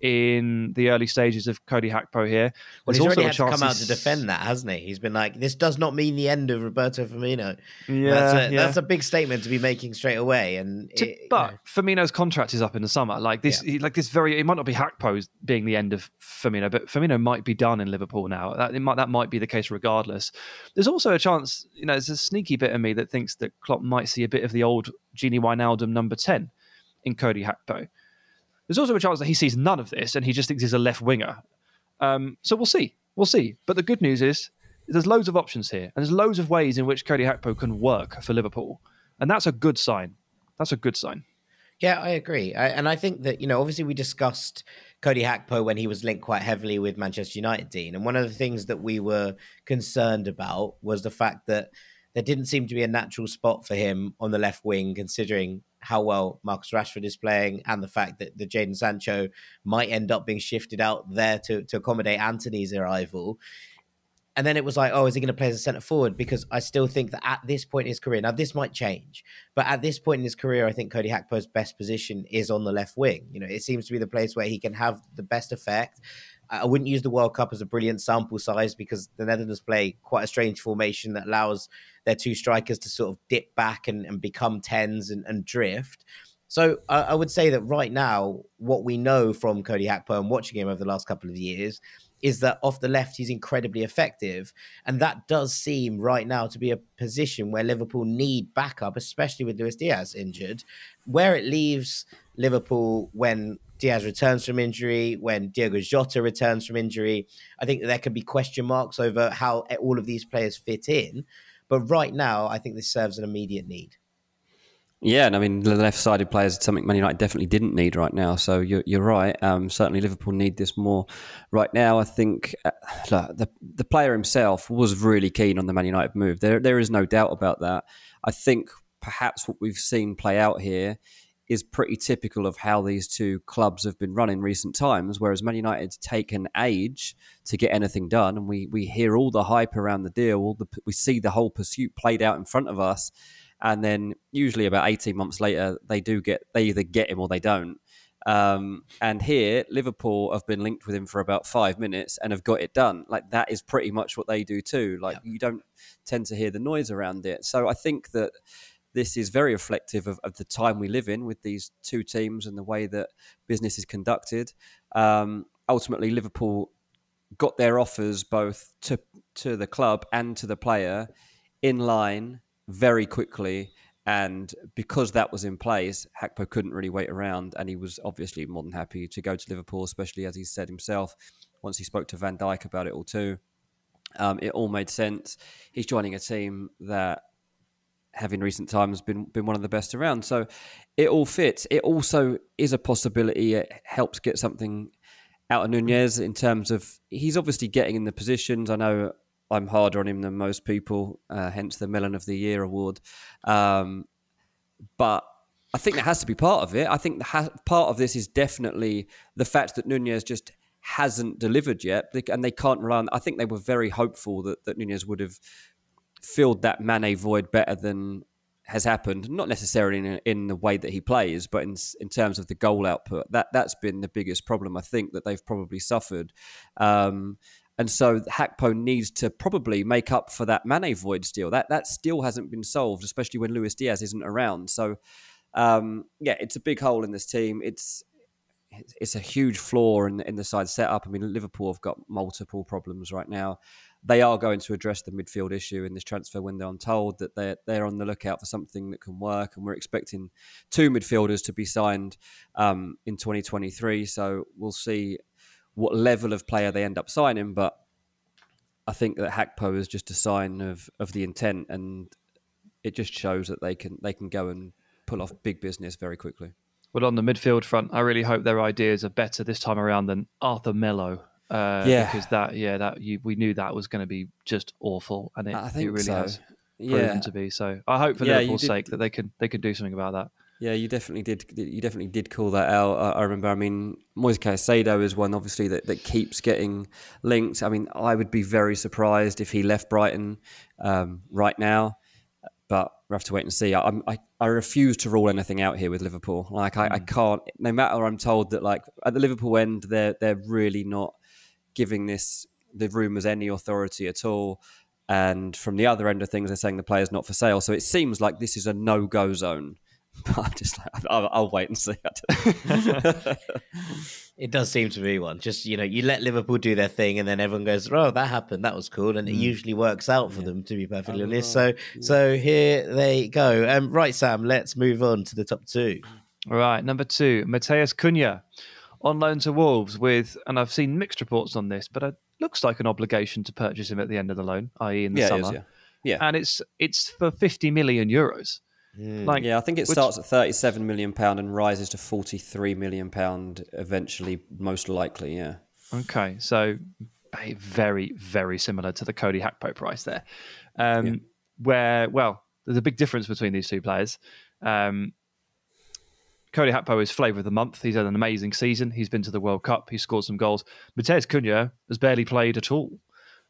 in the early stages of Cody Gakpo here. Well, he's already had to come out to defend that, hasn't he? He's been like, "This does not mean the end of Roberto Firmino." Yeah, that's a, yeah. that's a big statement to be making straight away. And to, it, but know. Firmino's contract is up in the summer. Like this, yeah. like this very. It might not be Gakpo's being the end of Firmino, but Firmino might be done in Liverpool now. That might that might be the case regardless. There's also a chance, you know, there's a sneaky bit of me that thinks that Klopp might see a bit of the old Gini Wijnaldum number ten in Cody Gakpo there's also a chance that he sees none of this and he just thinks he's a left winger. Um, so we'll see. We'll see. But the good news is there's loads of options here, and there's loads of ways in which Cody Gakpo can work for Liverpool, and that's a good sign. That's a good sign. Yeah, I agree, I, and I think that you know, obviously, we discussed Cody Gakpo when he was linked quite heavily with Manchester United, Dean, and one of the things that we were concerned about was the fact that there didn't seem to be a natural spot for him on the left wing, considering how well Marcus Rashford is playing and the fact that the Jadon Sancho might end up being shifted out there to, to accommodate Antony's arrival. And then it was like, oh, is he going to play as a centre forward? Because I still think that at this point in his career, now this might change, but at this point in his career, I think Cody Gakpo's best position is on the left wing. You know, it seems to be the place where he can have the best effect. I wouldn't use the World Cup as a brilliant sample size because the Netherlands play quite a strange formation that allows their two strikers to sort of dip back and, and become tens and, and drift. So I, I, would say that right now, what we know from Cody Gakpo and watching him over the last couple of years is that off the left he's incredibly effective, and that does seem right now to be a position where Liverpool need backup, especially with Luis Diaz injured. Where it leaves Liverpool when Diaz returns from injury, when Diogo Jota returns from injury, I think there can be question marks over how all of these players fit in. But right now, I think this serves an immediate need. Yeah, and I mean the left-sided players is something Man United definitely didn't need right now. So you're, you're right. Um, certainly Liverpool need this more right now. I think uh, look, the the player himself was really keen on the Man United move. There there is no doubt about that. I think perhaps what we've seen play out here is pretty typical of how these two clubs have been run in recent times. Whereas Man United's taken an age to get anything done, and we we hear all the hype around the deal. All the we see the whole pursuit played out in front of us and then usually about 18 months later they do get they either get him or they don't um, and here liverpool have been linked with him for about five minutes and have got it done like that is pretty much what they do too like yeah. you don't tend to hear the noise around it so i think that this is very reflective of, of, the time we live in with these two teams and the way that business is conducted um, ultimately liverpool got their offers both to to the club and to the player in line very quickly. And because that was in place, Gakpo couldn't really wait around. And he was obviously more than happy to go to Liverpool, especially as he said himself, once he spoke to Van Dijk about it all too. Um, it all made sense. He's joining a team that have in recent times been been one of the best around. So it all fits. It also is a possibility. It helps get something out of Nunez in terms of he's obviously getting in the positions. I know I'm harder on him than most people, uh, hence the Melon of the Year award. Um, but I think that has to be part of it. I think ha- part of this is definitely the fact that Nunez just hasn't delivered yet, and they can't run. I think they were very hopeful that, that Nunez would have filled that Mane void better than has happened. Not necessarily in, in the way that he plays, but in in terms of the goal output. That that's been the biggest problem. I think that they've probably suffered. Um, and so Gakpo needs to probably make up for that Mane void still. That that still hasn't been solved, especially when Luis Diaz isn't around. So um, yeah, it's a big hole in this team. It's it's a huge flaw in, in the side setup. I mean, Liverpool have got multiple problems right now. They are going to address the midfield issue in this transfer window. I'm told that they're they're on the lookout for something that can work, and we're expecting two midfielders to be signed um, in 2023. So we'll see what level of player they end up signing. But I think that Gakpo is just a sign of, of the intent, and it just shows that they can they can go and pull off big business very quickly. Well, on the midfield front, I really hope their ideas are better this time around than Arthur Melo. Uh, yeah, because that yeah that you, we knew that was going to be just awful, and it, it really so. has proven yeah. to be. So I hope for yeah, Liverpool's sake that they can they can do something about that. Yeah, you definitely did. You definitely did call that out. I, remember. I mean, Moise Caicedo is one obviously that, that keeps getting linked. I mean, I would be very surprised if he left Brighton um, right now, but we have to wait and see. I, I, I refuse to rule anything out here with Liverpool. Like I, mm. I can't. No matter I'm told that like at the Liverpool end, they're they're really not giving this the rumours any authority at all. And from the other end of things, they're saying the player's not for sale. So it seems like this is a no go zone But I'm just like, I'll, I'll wait and see. it does seem to be one. Just you know, you let Liverpool do their thing, and then everyone goes, "Oh, that happened. That was cool," and it mm. usually works out for yeah. them. To be perfectly honest, so yeah. so here they go. Um, right, Sam. Let's move on to the top two. All right, number two, Matheus Cunha on loan to Wolves with, and I've seen mixed reports on this, but it looks like an obligation to purchase him at the end of the loan, i.e., in the yeah, summer. Is, yeah. yeah, and it's it's for fifty million euros. Mm. Like, yeah, I think it which, starts at 37 million pound and rises to 43 million pound eventually, most likely. Yeah. Okay, so very very similar to the Cody Gakpo price there, um, yeah. where well, there's a big difference between these two players. Um, Cody Gakpo is flavour of the month. He's had an amazing season. He's been to the World Cup. He's scored some goals. Matheus Cunha has barely played at all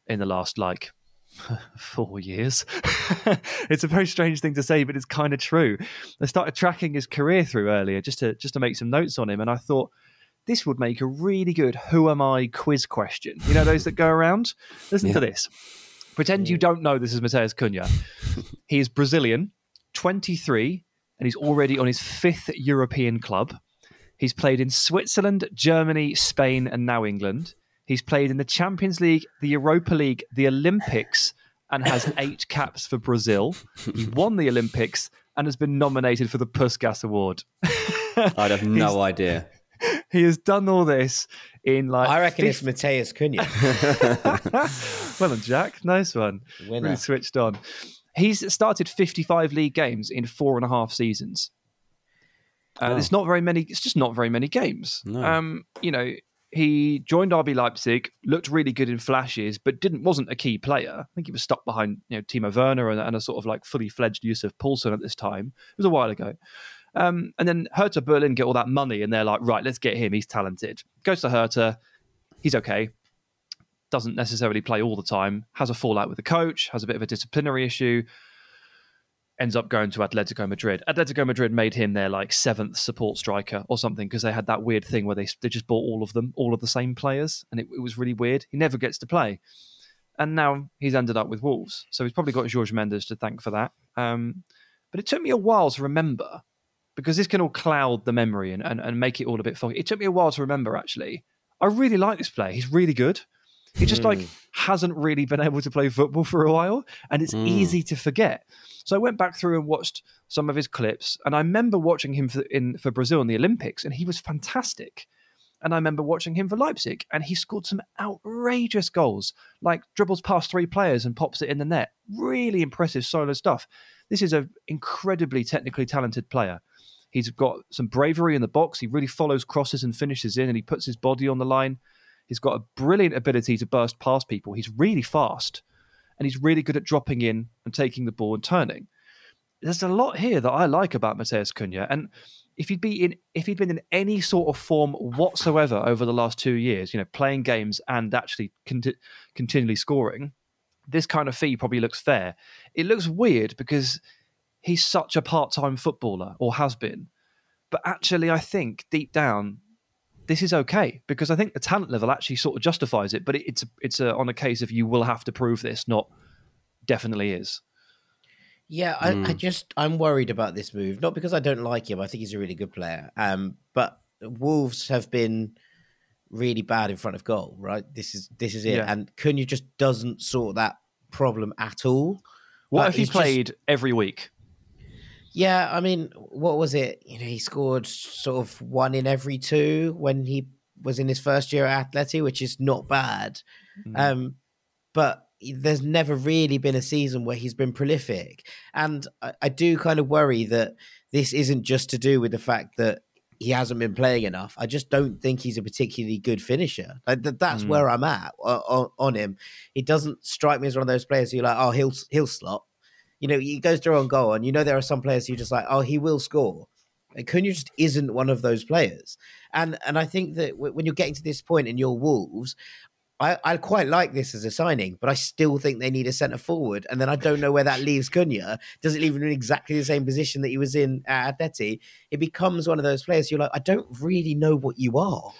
in the last like four years. it's a very strange thing to say, but it's kind of true. I started tracking his career through earlier just to just to make some notes on him, and I thought this would make a really good "Who am I?" quiz question. You know those that go around. Listen yeah. to this. Pretend you don't know this is Matheus Cunha. he is Brazilian, 23, and he's already on his fifth European club. He's played in Switzerland, Germany, Spain, and now England. He's played in the Champions League, the Europa League, the Olympics, and has eight caps for Brazil. He won the Olympics and has been nominated for the Puskas Award. I'd have no idea. He has done all this in like. I reckon 50... it's Matheus Cunha. well done, Jack. Nice one. Winner. Really switched on. He's started 55 league games in four and a half seasons. Uh. It's not very many. It's just not very many games. No. Um, you know, he joined RB Leipzig, looked really good in flashes, but didn't wasn't a key player. I think he was stuck behind you know Timo Werner and, and a sort of like fully fledged Yusuf Poulsen at this time. It was a while ago. Um, and then Hertha Berlin get all that money, and they're like, right, let's get him. He's talented. Goes to Hertha. He's okay. Doesn't necessarily play all the time. Has a fallout with the coach. Has a bit of a disciplinary issue. Ends up going to Atletico Madrid. Atletico Madrid made him their like seventh support striker or something because they had that weird thing where they they just bought all of them, all of the same players, and it, it was really weird. He never gets to play, and now he's ended up with Wolves. So he's probably got George Mendes to thank for that. Um, but it took me a while to remember because this can all cloud the memory and, and, and make it all a bit foggy. It took me a while to remember actually. I really like this player. He's really good. He just like hasn't really been able to play football for a while, and it's Mm. easy to forget. So I went back through and watched some of his clips, and I remember watching him for, in for Brazil in the Olympics, and he was fantastic. And I remember watching him for Leipzig, and he scored some outrageous goals, like dribbles past three players and pops it in the net. Really impressive solo stuff. This is an incredibly technically talented player. He's got some bravery in the box. He really follows crosses and finishes in, and he puts his body on the line. He's got a brilliant ability to burst past people. He's really fast, and he's really good at dropping in and taking the ball and turning. There's a lot here that I like about Matheus Cunha, and if he'd be in, if he'd been in any sort of form whatsoever over the last two years, you know, playing games and actually conti- continually scoring, this kind of fee probably looks fair. It looks weird because he's such a part-time footballer or has been, but actually, I think deep down this is okay because I think the talent level actually sort of justifies it. But it, it's it's a, on a case of you will have to prove this, not definitely is. Yeah, I, I Mm. just I'm worried about this move. Not because I don't like him. I think he's a really good player. Um, but Wolves have been really bad in front of goal. Right. This is this is it. Yeah. And Cunha just doesn't sort that problem at all. What Like, if he he's just- played every week? Yeah, I mean, what was it? You know, he scored sort of one in every two when he was in his first year at Atleti, which is not bad. Mm. Um, but there's never really been a season where he's been prolific. And I, I do kind of worry that this isn't just to do with the fact that he hasn't been playing enough. I just don't think he's a particularly good finisher. Like, that, that's Mm. where I'm at on, on him. He doesn't strike me as one of those players who you're like, oh, he'll he'll slot. You know, he goes through on goal, and you know there are some players who just like, oh, he will score. And Cunha just isn't one of those players. And and I think that w- when you're getting to this point in your Wolves, I, I quite like this as a signing, but I still think they need a centre forward. And then I don't know where that leaves Cunha. Does it leave him in exactly the same position that he was in at Atleti? It becomes one of those players you're like, I don't really know what you are.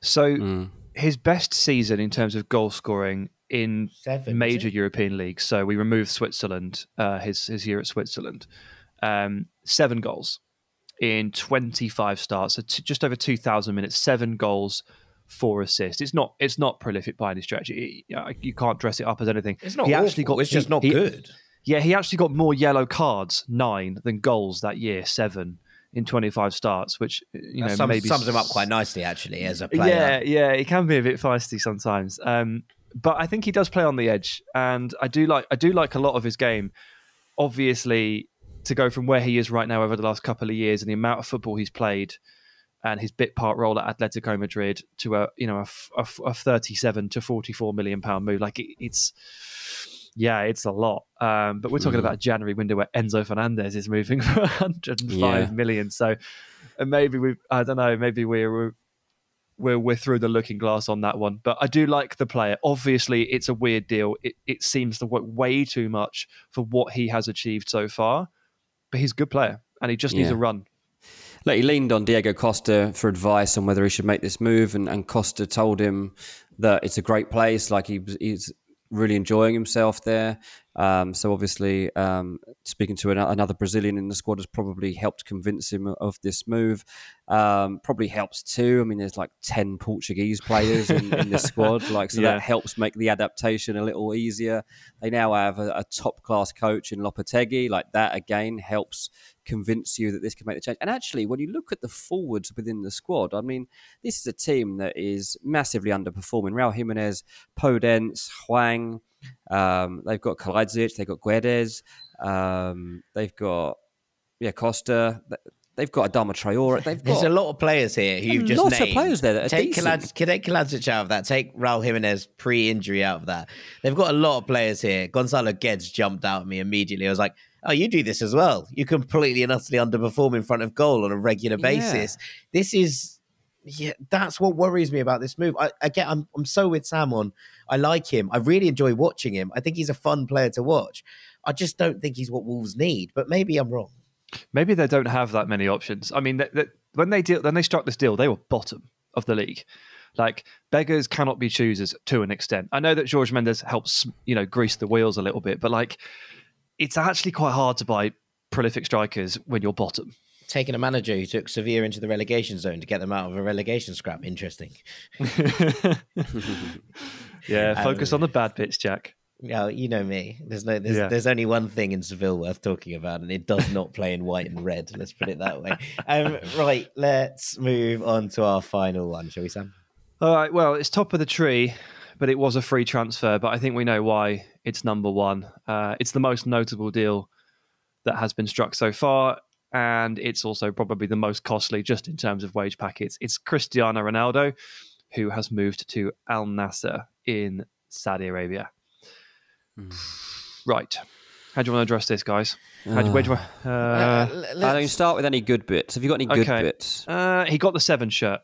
So Mm. his best season in terms of goal scoring in Seven. major? European leagues. So we removed Switzerland, uh, his his year at Switzerland, um, seven goals in twenty five starts, so t- just over two thousand minutes, seven goals, four assists. It's not it's not prolific by any stretch. It- you, can't dress it up as anything. It's not He awful, actually got- it's just not he- good. Yeah, he actually got more yellow cards, nine, than goals that year, seven in twenty five starts, which you know sums, maybe sums him up quite nicely, actually, as a player. yeah, yeah, he can be a bit feisty sometimes. Um, but I think he does play on the edge, and I do like I do like a lot of his game. Obviously, to go from where he is right now over the last couple of years and the amount of football he's played, and his bit part role at Atletico Madrid to a you know a a thirty-seven to forty-four million pound move, like it, it's yeah, it's a lot. Um, but we're talking Mm. about a January window where Enzo Fernandez is moving for 105 Yeah. million. So and maybe we I don't know, maybe we're we're we're through the looking glass on that one. But I do like the player. Obviously, it's a weird deal. It it seems to work way too much for what he has achieved so far. But he's a good player, and he just needs a run. Like he leaned on Diego Costa for advice on whether he should make this move, and, and Costa told him that it's a great place. Like he he's really enjoying himself there. Um, so obviously, um, speaking to an, another Brazilian in the squad has probably helped convince him of this move. Um, probably helps too. I mean, there's like ten Portuguese players in, in the squad, like so Yeah. that helps make the adaptation a little easier. They now have a, a top class coach in Lopetegui. Like that again helps convince you that this can make the change. And actually, when you look at the forwards within the squad, I mean, this is a team that is massively underperforming. Raul Jimenez, Podence, Hwang, Um, they've got Kalajdzic, they've got Guedes, um, they've got yeah Costa. They've got Adama Traore. They've There's got a lot of players here who you've just lot of players there that are take. Kalad- take Kalajdzic out of that. Take Raul Jimenez pre-injury out of that. They've got a lot of players here. Gonzalo Guedes jumped out at me immediately. I was like, "Oh, you do this as well. You completely and utterly underperform in front of goal on a regular Yeah. basis. This is." Yeah, that's what worries me about this move. I, again, I'm I'm so with Sam on. I like him. I really enjoy watching him. I think he's a fun player to watch. I just don't think he's what Wolves need. But maybe I'm wrong. Maybe they don't have that many options. I mean, when they deal, when they struck this deal, they were bottom of the league. Like beggars cannot be choosers to an extent. I know that George Mendes helps, you know, grease the wheels a little bit, but like, it's actually quite hard to buy prolific strikers when you're bottom. Taking a manager who took Sevilla into the relegation zone to get them out of a relegation scrap. Interesting. yeah, focus Um, on the bad bits, Jack. Yeah, you know me. There's no, there's, Yeah. there's only one thing in Seville worth talking about, and it does not play in white and red. Let's put it that way. Um, right, let's move on to our final one, shall we, Sam? All right. Well, it's top of the tree, but it was a free transfer. But I think we know why it's number one. Uh, it's the most notable deal that has been struck so far, and it's also probably the most costly, just in terms of wage packets. It's Cristiano Ronaldo, who has moved to Al Nassr in Saudi Arabia. Right. How do you want to address this, guys? How do, where do I, uh, I don't start with any good bits. Have you got any good Okay. bits? uh, he got the seven shirt.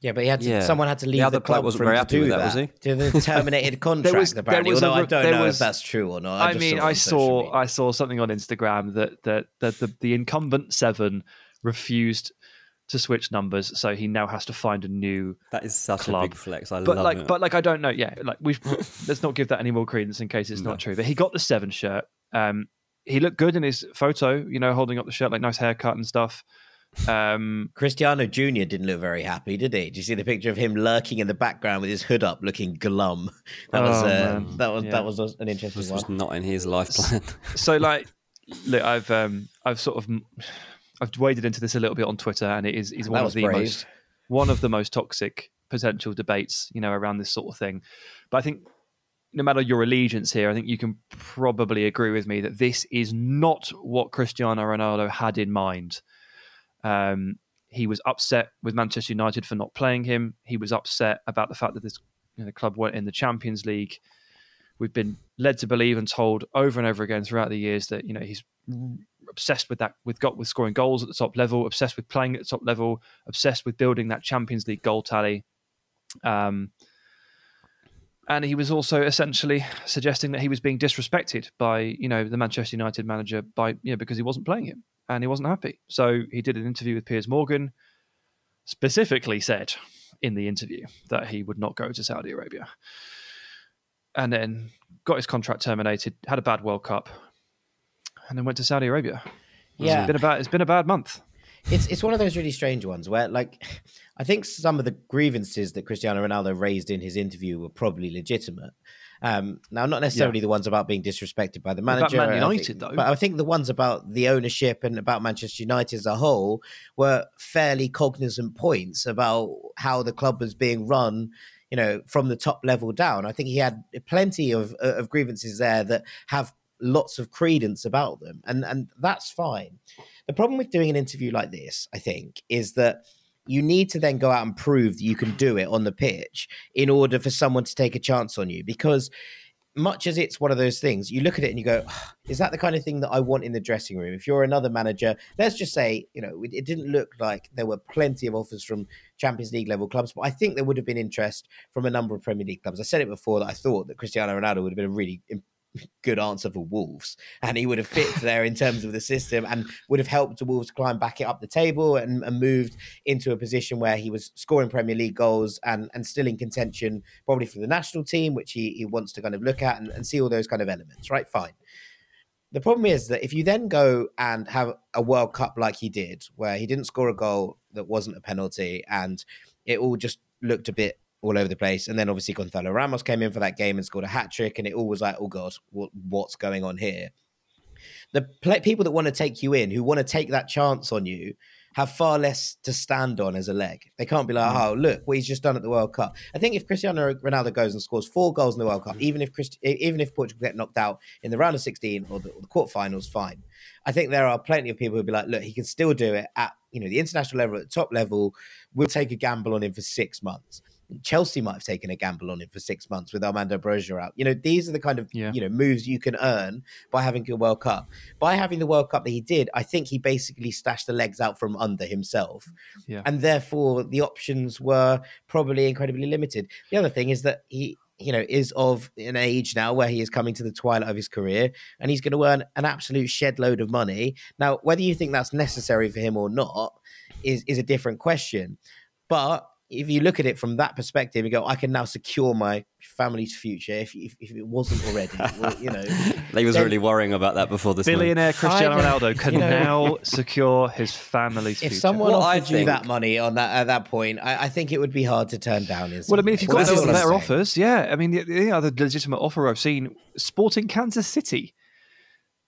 Yeah, but he had to, Yeah. someone had to leave the, other club wasn't for him very to happy do with that. that, was he? To the terminated contract, was- there apparently. was a Although I don't know was- if that's true or not. I, I, just mean, saw I saw. I saw something on Instagram that that that the, the incumbent seven refused to switch numbers, so he now has to find a new. That is such club. a big flex. I But love like, it. but like, I don't know. Yeah, like we let's not give that any more credence in case it's No. not true. But he got the seven shirt. Um, he looked good in his photo. You know, holding up the shirt, like nice haircut and stuff. Um, Cristiano Jr. didn't look very happy, did he? Did you see the picture of him lurking in the background with his hood up, looking glum? That was Oh, uh, that was Yeah. that was an interesting this one. was not in his life plan. so like, look, I've um, I've sort of I've waded into this a little bit on Twitter, and it is is one of the brave. most one of the most toxic potential debates, you know, around this sort of thing. But I think no matter your allegiance here, I think you can probably agree with me that this is not what Cristiano Ronaldo had in mind. Um, he was upset with Manchester United for not playing him. He was upset about the fact that this you know, the club weren't in the Champions League. We've been led to believe and told over and over again throughout the years that you know he's obsessed with that, with got with scoring goals at the top level, obsessed with playing at the top level, obsessed with building that Champions League goal tally. Um, and he was also essentially suggesting that he was being disrespected by you know the Manchester United manager by you know because he wasn't playing him and he wasn't happy. So he did an interview with Piers Morgan, specifically said in the interview that he would not go to Saudi Arabia, and then got his contract terminated, had a bad World Cup, and then went to Saudi Arabia. Yeah. it's been about it's been a bad month. It's it's one of those really strange ones where, like, I think some of the grievances that Cristiano Ronaldo raised in his interview were probably legitimate. Um, now, not necessarily the ones about being disrespected by the About manager, Man I United, think- though. but I think the ones about the ownership and about Manchester United as a whole were fairly cognizant points about how the club was being run. You know, from the top level down. I think he had plenty of of grievances there that have lots of credence about them, and and that's fine. The problem with doing an interview like this, I think, is that you need to then go out and prove that you can do it on the pitch in order for someone to take a chance on you. Because much as it's one of those things, you look at it and you go, "Ah, is that the kind of thing that I want in the dressing room? If you're another manager, let's just say, you know, it, didn't look like there were plenty of offers from Champions League level clubs, but I think there would have been interest from a number of Premier League clubs. I said it before that I thought that Cristiano Ronaldo would have been a really good answer for Wolves, and he would have fit there in terms of the system and would have helped the Wolves climb back it up the table and, and moved into a position where he was scoring Premier League goals and and still in contention, probably for the national team, which he, he wants to kind of look at and, and see all those kind of elements. Right, fine. The problem is that if you then go and have a World Cup like he did, where he didn't score a goal that wasn't a penalty, and it all just looked a bit all over the place, and then obviously Gonzalo Ramos came in for that game and scored a hat trick, and it all was like, oh god, what, what's going on here? The people that want to take you in, who want to take that chance on you, have far less to stand on as a leg. They can't be like, mm. oh, look what he's just done at the World Cup. I think if Cristiano Ronaldo goes and scores four goals in the World Cup, mm. even if Christ- even if Portugal get knocked out in the round of 16 or the, or the quarterfinals, fine. I think there are plenty of people who'd be like, look, he can still do it at you know the international level, at the top level. We'll take a gamble on him for six months. Chelsea might have taken a gamble on him for six months with Armando Broja out. You know, these are the kind of Yeah. you know moves you can earn by having a World Cup. By having the World Cup that he did, I think he basically stashed the legs out from under himself, Yeah. and therefore the options were probably incredibly limited. The other thing is that he. You know, is of an age now where he is coming to the twilight of his career, and he's going to earn an absolute shed load of money. Now, whether you think that's necessary for him or not is is a different question. But if you look at it from that perspective, you go, I can now secure my family's future if if, if it wasn't already. well, you know, They was Then- really worrying about that before this. move. Billionaire Cristiano I- Ronaldo can you know- now secure his family's if future. someone Well, I offered you that money on that at that point, I, I think it would be hard to turn down. In Well, I mean, if you've ways. got That's some better offers, yeah. I mean, the, the other legitimate offer I've seen, Sporting Kansas City,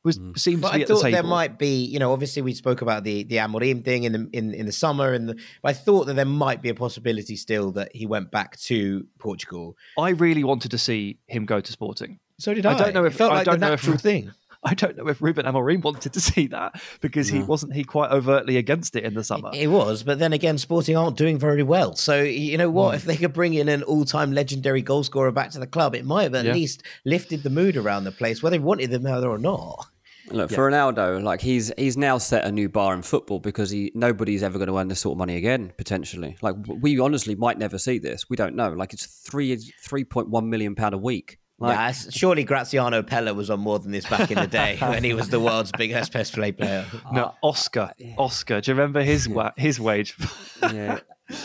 was mm. seems But to be I at the thought table. there might be, you know, obviously we spoke about the the Amorim thing in the in, in the summer, and the, but I thought that there might be a possibility still that he went back to Portugal. I really wanted to see him go to Sporting. So did I. I don't know It if- felt I like don't the know if- natural thing. I don't know if Ruben Amorim wanted to see that because he wasn't he quite overtly against it in the summer. It was, but then again, Sporting aren't doing very well. So you know what? If they could bring in an all-time legendary goal scorer back to the club, it might have at Yeah. least lifted the mood around the place, whether they wanted them or not. Look for Ronaldo, like he's he's now set a new bar in football because he nobody's ever going to earn this sort of money again potentially. Like we honestly might never see this. We don't know. Like it's three three point one million pound a week. Like, yeah, surely Graziano Pellè was on more than this back in the day when he was the world's biggest best play player. No, ah, Oscar, Oscar. Do you remember his wa- his wage? yeah,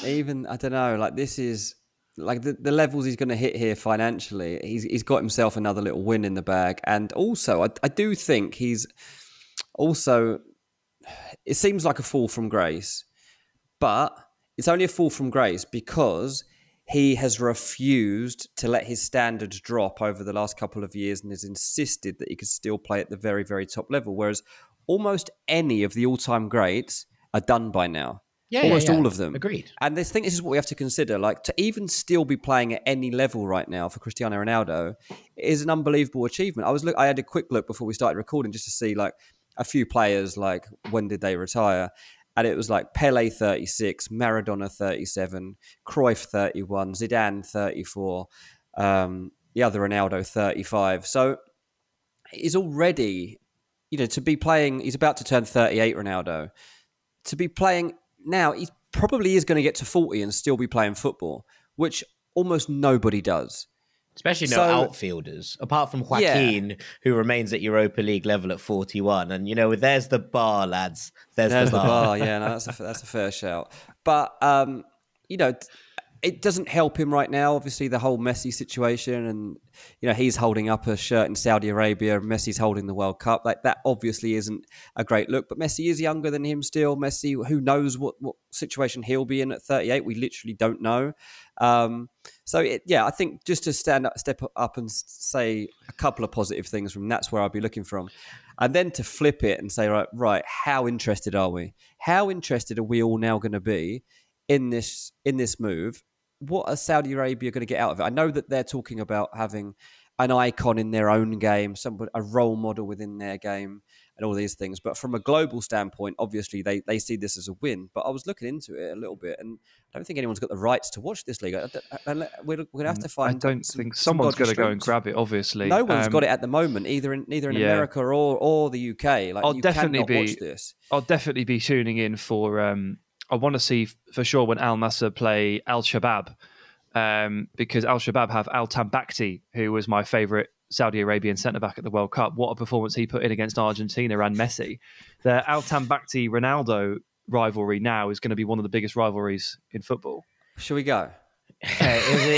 even I don't know. Like this is like the, the levels he's going to hit here financially. He's he's got himself another little win in the bag, and also I, I do think he's also. It seems like a fall from grace, but it's only a fall from grace because he has refused to let his standards drop over the last couple of years and has insisted that he could still play at the very, very top level. Whereas almost any of the all time greats are done by now. Yeah, almost yeah, yeah. all of them. Agreed. And this thing, this is what we have to consider. Like to even still be playing at any level right now for Cristiano Ronaldo is an unbelievable achievement. I was look, I had a quick look before we started recording just to see like a few players, like when did they retire, and it was like Pele thirty six, Maradona thirty seven, Cruyff thirty one, Zidane thirty four, um, the other Ronaldo thirty five. So he's already, you know, to be playing. He's about to turn thirty eight, Ronaldo to be playing now, he probably is going to get to 40 and still be playing football, which almost nobody does. Especially no So- outfielders, apart from Joaquin, who remains at Europa League level at 41. And, you know, there's the bar, lads. There's, There's the the bar. bar. Yeah, no, that's a, that's a fair shout. But, um, you know, it doesn't help him right now. Obviously, the whole Messi situation, and you know he's holding up a shirt in Saudi Arabia. Messi's holding the World Cup. Like that, obviously isn't a great look. But Messi is younger than him still. Messi, who knows what what situation he'll be in at 38? We literally don't know. Um, so it, yeah, I think just to stand up, step up, and say a couple of positive things from that's where I'll be looking from, and then to flip it and say right, right, how interested are we? How interested are we all now going to be in this in this move? What are Saudi Arabia going to get out of it? I know that they're talking about having an icon in their own game, some a role model within their game, and all these things. But from a global standpoint, obviously they, they see this as a win. But I was looking into it a little bit, and I don't think anyone's got the rights to watch this league. I We're, we're going to have to Mm, I don't some- think someone's going to go and grab it. Obviously, No one's Um, got it at the moment, either in either in yeah. America or or the UK. Like I'll you definitely be- watch this. I'll definitely be tuning in for. Um, I want to see for sure when Al Nassr play Al Shabab, um, because Al Shabab have Al Tambakti, who was my favourite Saudi Arabian centre back at the World Cup. What a performance he put in against Argentina and Messi. The Al Tambakti Ronaldo rivalry now is going to be one of the biggest rivalries in football. Shall we go? Is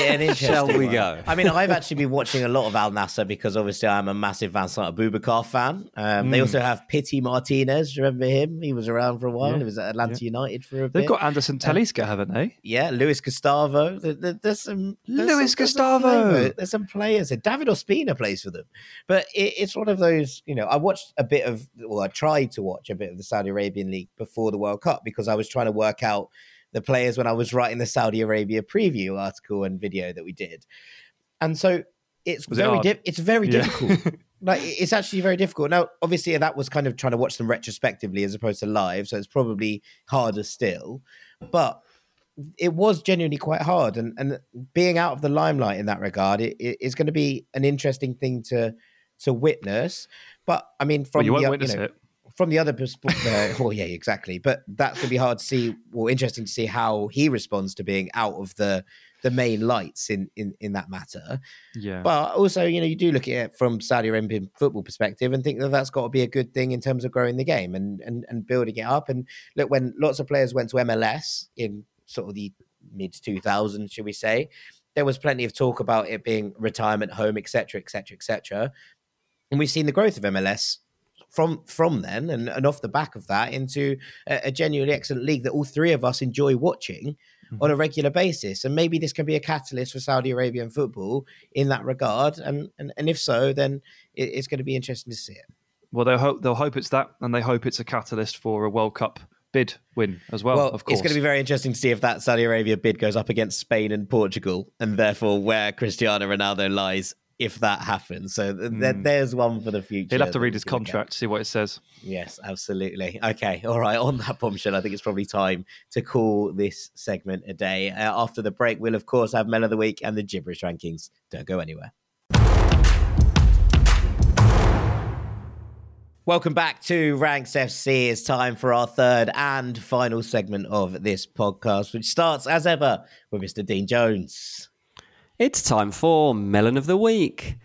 an interesting Shall we one. go? I mean, I've actually been watching a lot of Al Nassr because obviously I'm a massive Vincent Aboubakar fan. Um, They Mm. also have Pity Martinez. Do you remember him? He was around for a while. Yeah. He was at Atlanta United for a bit. They've got Anderson Talisca, haven't they? yeah, Luis Gustavo. There- there- there's some there's Luis some- there's some Gustavo. There's some players. David Ospina plays for them, but it, it's one of those. You know, I watched a bit of, well, I tried to watch a bit of the Saudi Arabian league before the World Cup because I was trying to work out the players when I was writing the Saudi Arabia preview article and video that we did, and so it's Was very hard? di- it's very Yeah. difficult. like it's actually very difficult. Now, obviously, that was kind of trying to watch them retrospectively as opposed to live, so it's probably harder still. But it was genuinely quite hard, and and being out of the limelight in that regard, it, it is going to be an interesting thing to to witness. But I mean, from Well, you won't the, witness know, it. From the other perspective, uh, well, yeah, exactly. But that's going to be hard to see. Well, interesting to see how he responds to being out of the the main lights in in in that matter. Yeah. But also, you know, you do look at it from Saudi Arabian football perspective and think that that's got to be a good thing in terms of growing the game and and and building it up. And look, when lots of players went to MLS in sort of the mid 2000s, should we say, there was plenty of talk about it being retirement home, etc., etc., etc. And we've seen the growth of MLS from from then and, and off the back of that into a, a genuinely excellent league that all three of us enjoy watching mm-hmm. on a regular basis. And maybe this can be a catalyst for Saudi Arabian football in that regard. And and, and if so, then it, it's going to be interesting to see it. Well, they'll hope they'll hope it's that, and they hope it's a catalyst for a World Cup bid win as well. Well, of course, it's going to be very interesting to see if that Saudi Arabia bid goes up against Spain and Portugal, and therefore where Cristiano Ronaldo lies if that happens. So th- Mm. there's one for the future. He'll have to read his contract contract, see what it says. Yes, absolutely. Okay, all right. On that bombshell, I think it's probably time to call this segment a day. Uh, after the break, we'll of course have Men of the Week and the gibberish rankings. Don't go anywhere. Welcome back to Ranks FC. It's time for our third and final segment of this podcast, which starts as ever with Mr. Dean Jones. It's time for Melon of the Week.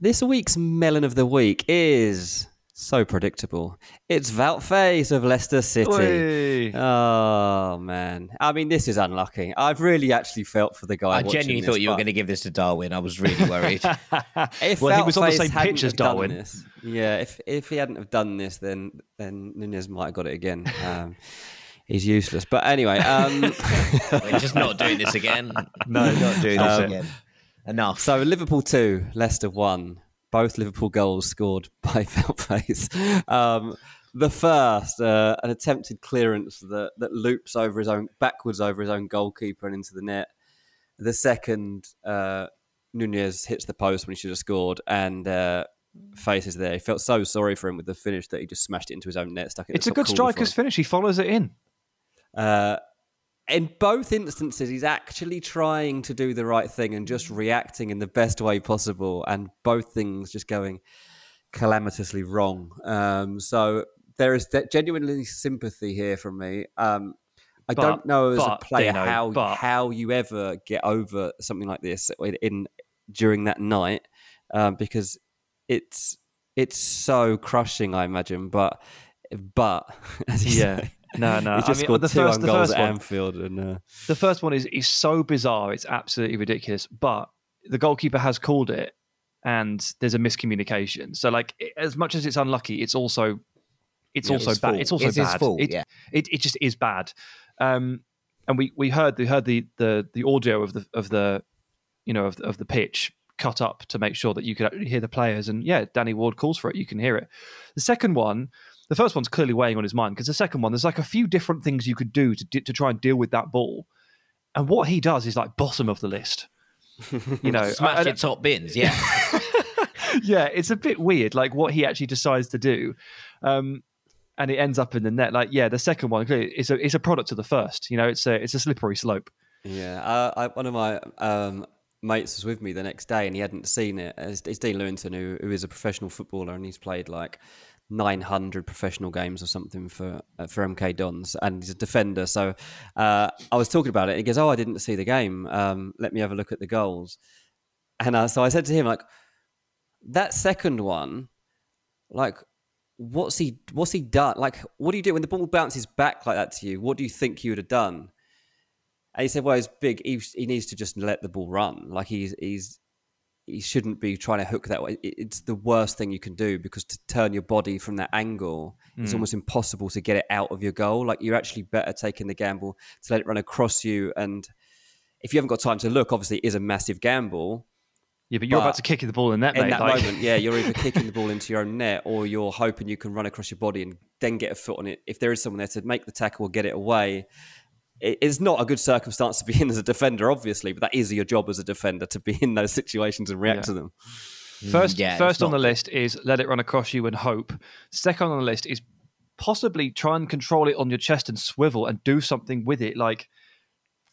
This week's Melon of the Week is so predictable. It's Wout Faes of Leicester City. Oi. Oh man, I mean this is unlucky. I've really actually felt for the guy. I genuinely this, thought you were going to give this to Darwin. I was really worried. If well, he was on the same pitch as Darwin. this- yeah, if if he hadn't have done this, then then Nunez might have got it again. Um, he's useless. But anyway, um, We're just not doing this again. No, not doing this um, again. Enough. So Liverpool two, Leicester one. Both Liverpool goals scored by Faes. Um, the first, uh, an attempted clearance that that loops over his own backwards over his own goalkeeper and into the net. The second, uh, Nunez hits the post when he should have scored, and uh, Faes is there. He felt so sorry for him with the finish that he just smashed it into his own net. Stuck it. It's a good striker's finish. He follows it in. Uh, in both instances, he's actually trying to do the right thing and just reacting in the best way possible, and both things just going calamitously wrong. Um, so there is de- genuinely sympathy here from me. Um, I But- don't know as but, a player Dino, how but- how you ever get over something like this in, in during that night um, because it's it's so crushing. I imagine, but but as you Yeah. say, No, no. he I just mean, scored the two first, the goals first at one, Anfield, and uh, the first one is is so bizarre. It's absolutely ridiculous. But the goalkeeper has called it, and there's a miscommunication. So, like, as much as it's unlucky, it's also it's Yeah, also it's bad. It's also It's bad. fault, It, yeah. it it just is bad. Um, and we we heard we heard the the the audio of the of the you know of the, of the pitch cut up to make sure that you could actually hear the players. And yeah, Danny Ward calls for it. You can hear it. The second one, the first one's clearly weighing on his mind because the second one, there's like a few different things you could do to to try and deal with that ball. And what he does is like bottom of the list. You know, Smash I- I your top bins, yeah. yeah, it's a bit weird, like what he actually decides to do, um, and it ends up in the net. Like, yeah, the second one, clearly, it's a it's a product of the first. You know, it's a it's a slippery slope. Yeah, uh, I, one of my um, mates was with me the next day, and he hadn't seen it. It's, it's Dean Lewington, who, who is a professional footballer, and he's played like 900 professional games or something for uh, for MK Dons, and he's a defender. So uh, I was talking about it, he goes, "Oh, I didn't see the game. Um, let me have a look at the goals." And so I said to him, like, that second one, like. What's he? What's he done? Like, what do you do when the ball bounces back like that to you? What do you think you would have done? And he said, "Well, he's big. He, he needs to just let the ball run. Like he's he's he shouldn't be trying to hook that way. It's the worst thing you can do because to turn your body from that angle, mm. it's almost impossible to get it out of your goal. Like you're actually better taking the gamble to let it run across you. And if you haven't got time to look, obviously it is a massive gamble. Yeah, but you're but about to kick the ball in net, in mate. that like... moment, yeah, you're either kicking the ball into your own net or you're hoping you can run across your body and then get a foot on it. If there is someone there to make the tackle or get it away, it's not a good circumstance to be in as a defender, obviously, but that is your job as a defender to be in those situations and react yeah. to them. Mm. First, yeah, first on the list is let it run across you and hope. Second on the list is possibly try and control it on your chest and swivel and do something with it, like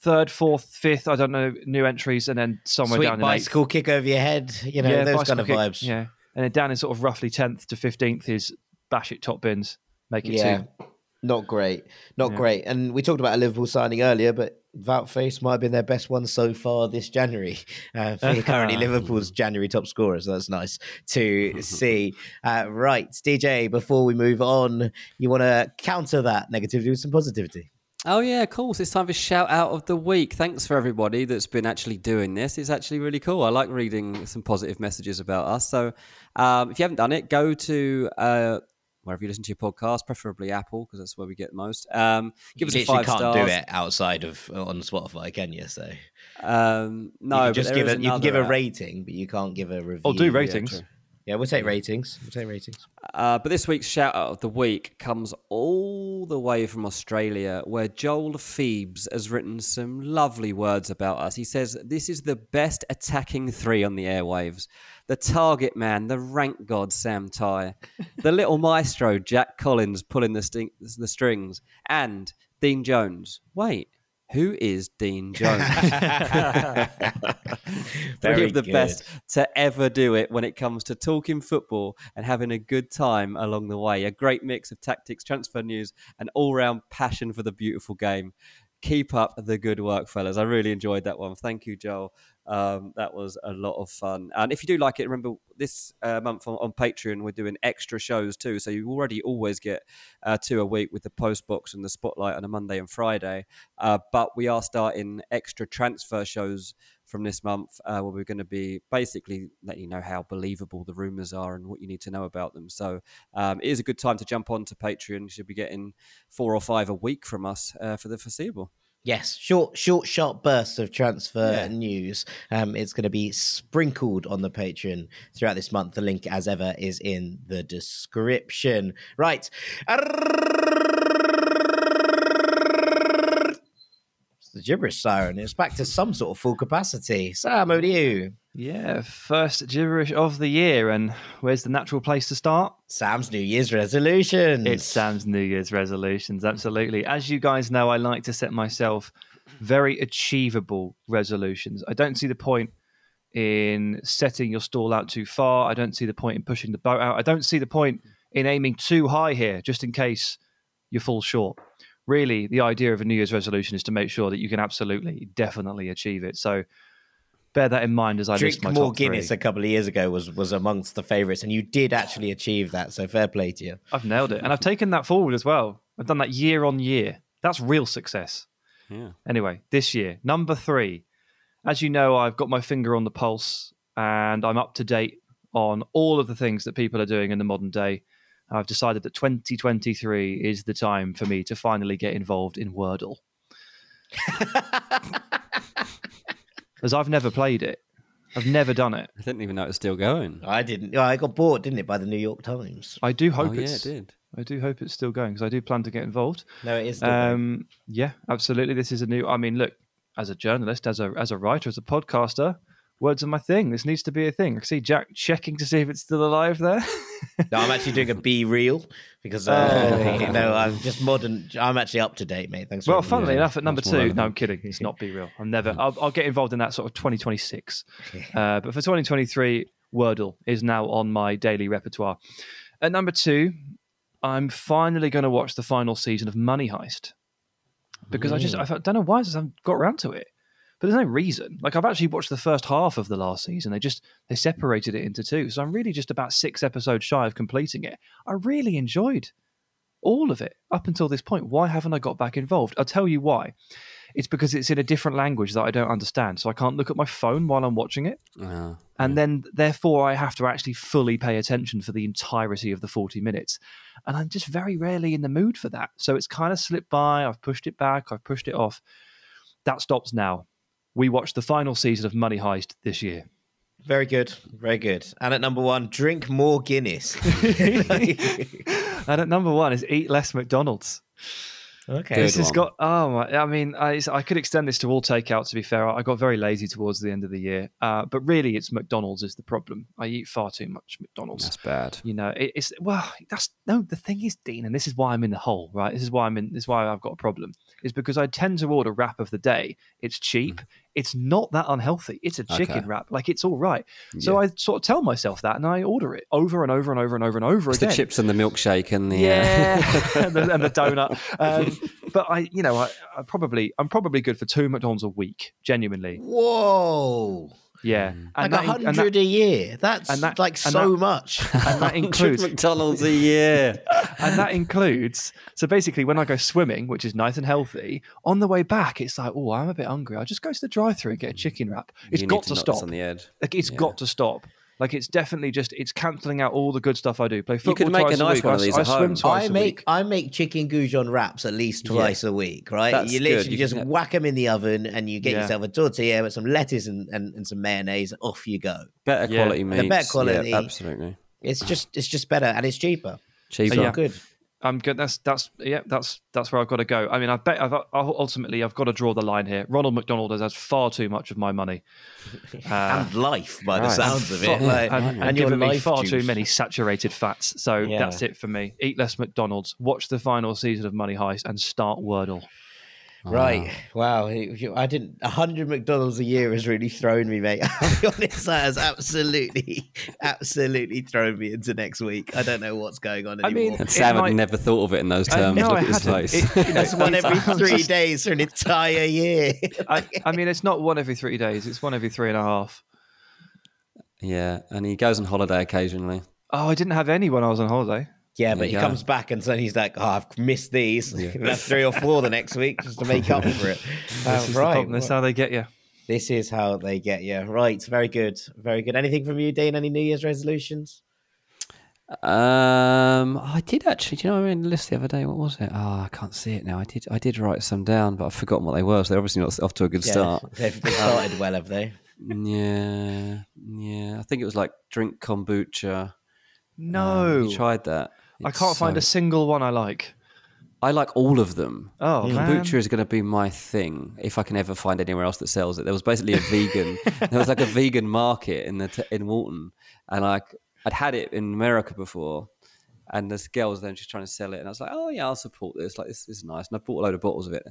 third, fourth, fifth. I don't know new entries, and then somewhere Sweet down bicycle in kick over your head. You know yeah, those kind of kick, vibes. Yeah, and then down in sort of roughly tenth to fifteenth is bash it top bins, make it yeah. two. Not great, not yeah. great. And we talked about a Liverpool signing earlier, but Wout Faes might have been their best one so far this January. Uh, currently Liverpool's January top scorer, so that's nice to see. Uh, right, DJ, before we move on, you want to counter that negativity with some positivity? Oh yeah, of course. It's time for shout out of the week. Thanks for everybody that's been actually doing this. It's actually really cool. I like reading some positive messages about us. So um, if you haven't done it, go to uh, wherever you listen to your podcast, preferably Apple because that's where we get most. Um, give you us a five can't stars. do it outside of on Spotify, can you? So um, no, just give it. You can give a rating, but you can't give a review. Or do ratings. Yeah, yeah, we'll take ratings. We'll take ratings. Uh, but this week's shout out of the week comes all the way from Australia, where Joel Phoebes has written some lovely words about us. He says, This is the best attacking three on the airwaves. The target man, the rank god Sam Tighe, the little maestro Jack Collins pulling the, sting- the strings, and Dean Jones. Wait, who is Dean Jones? Three of the good. best to ever do it when it comes to talking football and having a good time along the way. A great mix of tactics, transfer news, and all round passion for the beautiful game. Keep up the good work, fellas. I really enjoyed that one. Thank you, Joel. Um, that was a lot of fun. And if you do like it, remember this uh, month on, on, Patreon, we're doing extra shows too. So you already always get uh, two a week with the post box and the spotlight on a Monday and Friday. Uh, but we are starting extra transfer shows from this month uh, where we're going to be basically letting you know how believable the rumors are and what you need to know about them. So um, it is a good time to jump on to Patreon. You should be getting four or five a week from us uh, for the foreseeable. Yes, short, short, sharp bursts of transfer yeah. news. Um, it's going to be sprinkled on the Patreon throughout this month. The link, as ever, is in the description. Right. It's the gibberish siren. It's back to some sort of full capacity. Sam, over to you. Yeah, first gibberish of the year. And where's the natural place to start? Sam's New Year's resolutions. It's Sam's New Year's resolutions, absolutely. As you guys know, I like to set myself very achievable resolutions. I don't see the point in setting your stall out too far. I don't see the point in pushing the boat out. I don't see the point in aiming too high here, just in case you fall short. Really, the idea of a New Year's resolution is to make sure that you can absolutely, definitely achieve it. So, bear that in mind as I Drink list my more top Guinness three. a couple of years ago was was amongst the favourites, and you did actually achieve that. So fair play to you. I've nailed it, and I've taken that forward as well. I've done that year on year. That's real success. Yeah. Anyway, this year, number three. As you know, I've got my finger on the pulse, and I'm up to date on all of the things that people are doing in the modern day. I've decided that 2023 is the time for me to finally get involved in Wordle. as I've never played it. I've never done it. I didn't even know it was still going. I didn't. I got bought, didn't it, by the New York Times? I do hope oh, it's. Yeah, it did. I do hope it's still going because I do plan to get involved. No, it is. Um, yeah, absolutely. This is a new. I mean, look, as a journalist, as a as a writer, as a podcaster, words are my thing. This needs to be a thing. I see Jack checking to see if it's still alive there. no, I'm actually doing a BeReal because uh, oh. you know I'm just modern. I'm actually up to date, mate. Thanks. Well, funnily enough, at number two, no, I'm kidding. It's not BeReal. I'm never. I'll, I'll, get involved in that sort of 2026. Uh, but for 2023, Wordle is now on my daily repertoire. At number two, I'm finally going to watch the final season of Money Heist because. I just I don't know why I haven't got around to it but there's no reason. Like I've actually watched the first half of the last season. They just they separated it into two, so I'm really just about six episodes shy of completing it. I really enjoyed all of it up until this point. Why haven't I got back involved? I'll tell you why. It's because it's in a different language that I don't understand. So I can't look at my phone while I'm watching it. Uh, And then, therefore, I have to actually fully pay attention for the entirety of the 40 minutes. And I'm just very rarely in the mood for that. So it's kind of slipped by. I've pushed it back. I've pushed it off. That stops now. We watched the final season of Money Heist this year. Very good, very good. And at number one, drink more Guinness. and at number one is eat less McDonald's. okay. Good This has got. Oh my! I mean, I, I could extend this to all takeout. To be fair, I got very lazy towards the end of the year. Uh, but really, it's McDonald's is the problem. I eat far too much McDonald's. that's bad. You know, it, it's well. That's no. The thing is, Dean, and this is why I'm in the hole. Right. This is why I'm in. This is why I've got a problem. Is because I tend to order wrap of the day. It's cheap. It's not that unhealthy. It's a chicken Mm. Okay. wrap. Like it's all right. So I sort of tell myself that, and I order it over and over and over and over and over It's again. the chips and the milkshake and the uh, Yeah, and, the, and the donut. Um, but I, you know, I, I probably, I'm probably good for two McDonald's a week. Genuinely, Whoa. Yeah. Mm. And like a hundred a year. That's and that- like and so that- much. and that includes, McDonald's a year. and that includes. So basically, when I go swimming, which is nice and healthy, on the way back, it's like, oh, I'm a bit hungry. I'll just go to the drive-through and get a chicken wrap. It's You got to to stop. on the edge. Like it's Yeah. got to stop. Like it's definitely just it's cancelling out all the good stuff I do. Play You football could make a twice nice week. one I, of these I at swim home. twice I a make week. I make chicken goujon wraps at least twice a week, right? That's you literally You just can- whack them in the oven and you get Yeah. yourself a tortilla with some lettuce and, and, and some mayonnaise. And off you go. Better Yeah. quality The better quality. Yeah, absolutely. It's just it's just better and it's cheaper. Cheaper. Yeah. Good. I'm good. That's that's yeah. That's that's where I've got to go. I mean, I bet I've, ultimately I've got to draw the line here. Ronald McDonald has, has far too much of my money, uh, and life by the right. sounds of it. Like, and, and, and given me life far too many saturated fats. So Yeah. that's it for me. Eat less McDonald's. Watch the final season of Money Heist and start Wordle. Oh, right. Wow. I didn't. A hundred McDonald's a year has really thrown me, mate. I'll be honest. That has absolutely, absolutely thrown me into next week. I don't know what's going on I mean, anymore. And It Sam might- had never thought of it in those I- terms. no, Look I at his hadn't. face. It- you know, It's one every three days for an entire year. I, I mean, it's not one every three days. It's one every three and a half. yeah, and he goes on holiday occasionally. Oh, I didn't have any when I was on holiday. Yeah, but he go. comes back and so he's like, "Oh, I've missed these. We'll have three or four the next week just to make up for it." Uh, This is right. problem. That's how they get you. This is how they get you. Right. Very good. Very good. Anything from you, Dean? Any New Year's resolutions? Um, I did actually. Do you know what I mean the list the other day? What was it? Oh, I can't see it now. I did. I did write some down, but I've forgotten what they were. So they're obviously not off to a good start. They've, they've started well, have they? yeah, yeah. I think it was like drink kombucha. No, Um, you tried that. I can't find a single one I like. I like all of them. Oh, man. kombucha is going to be my thing if I can ever find anywhere else that sells it. There was basically a vegan. there was like a vegan market in the t- in Walton, and like I'd had it in America before, and this girl was then just trying to sell it, and I was like, oh yeah, I'll support this. Like this, this is nice, and I bought a load of bottles of it.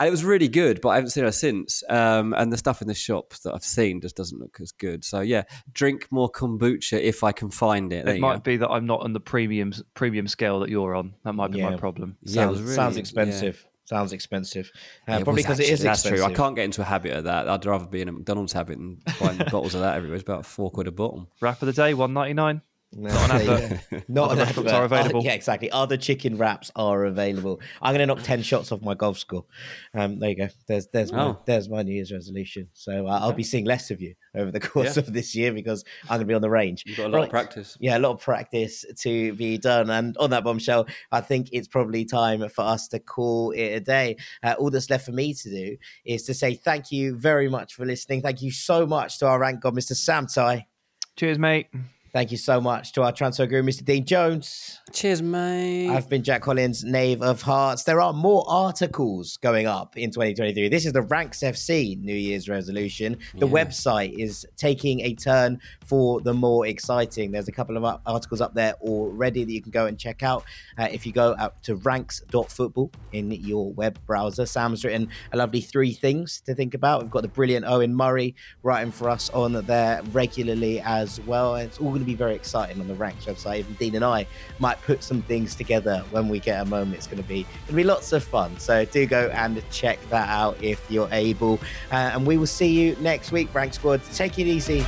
And it was really good, but I haven't seen her since. Um, and the stuff in the shop that I've seen just doesn't look as good. So yeah, drink more kombucha if I can find it. There It might go. be that I'm not on the premium premium scale that you're on. That might be my Yeah. problem. Yeah, it Sounds, was really- sounds yeah. expensive. Sounds expensive. Uh, Yeah, probably because it is actually- expensive. That's true. I can't get into a habit of that. I'd rather be in a McDonald's habit and buying bottles of that everywhere. It's about four quid a bottle. Wrap of the day, one ninety nine. No, Not an advert. you. Not Other an advert. are available. Yeah, exactly. Other chicken wraps are available. I'm going to knock ten shots off my golf score. Um, there you go. There's there's my, Oh. there's my New Year's resolution. So uh, I'll be seeing less of you over the course of this year because I'm going to be on the range. You've got a lot Right. of practice. Yeah, a lot of practice to be done. And on that bombshell, I think it's probably time for us to call it a day. Uh, all that's left for me to do is to say thank you very much for listening. Thank you so much to our rank god, Mr. Sam Tighe. Cheers, mate. Thank you so much to our transfer guru, Mr. Dean Jones. Cheers, mate. I've been Jack Collins, Knave of Hearts. There are more articles going up in 2023. This is the Ranks FC New Year's resolution. The Yeah. website is taking a turn for the more exciting. There's a couple of articles up there already that you can go and check out. Uh, if you go out to ranks.football in your web browser, Sam's written a lovely three things to think about. We've got the brilliant Owen Murray writing for us on there regularly as well. It's all going to be very exciting on the Ranks website. Even Dean and I might put some things together when we get a moment. It's going to be going to be lots of fun. So do go and check that out if you're able. Uh, and we will see you next week, Rank Squad. Take it easy.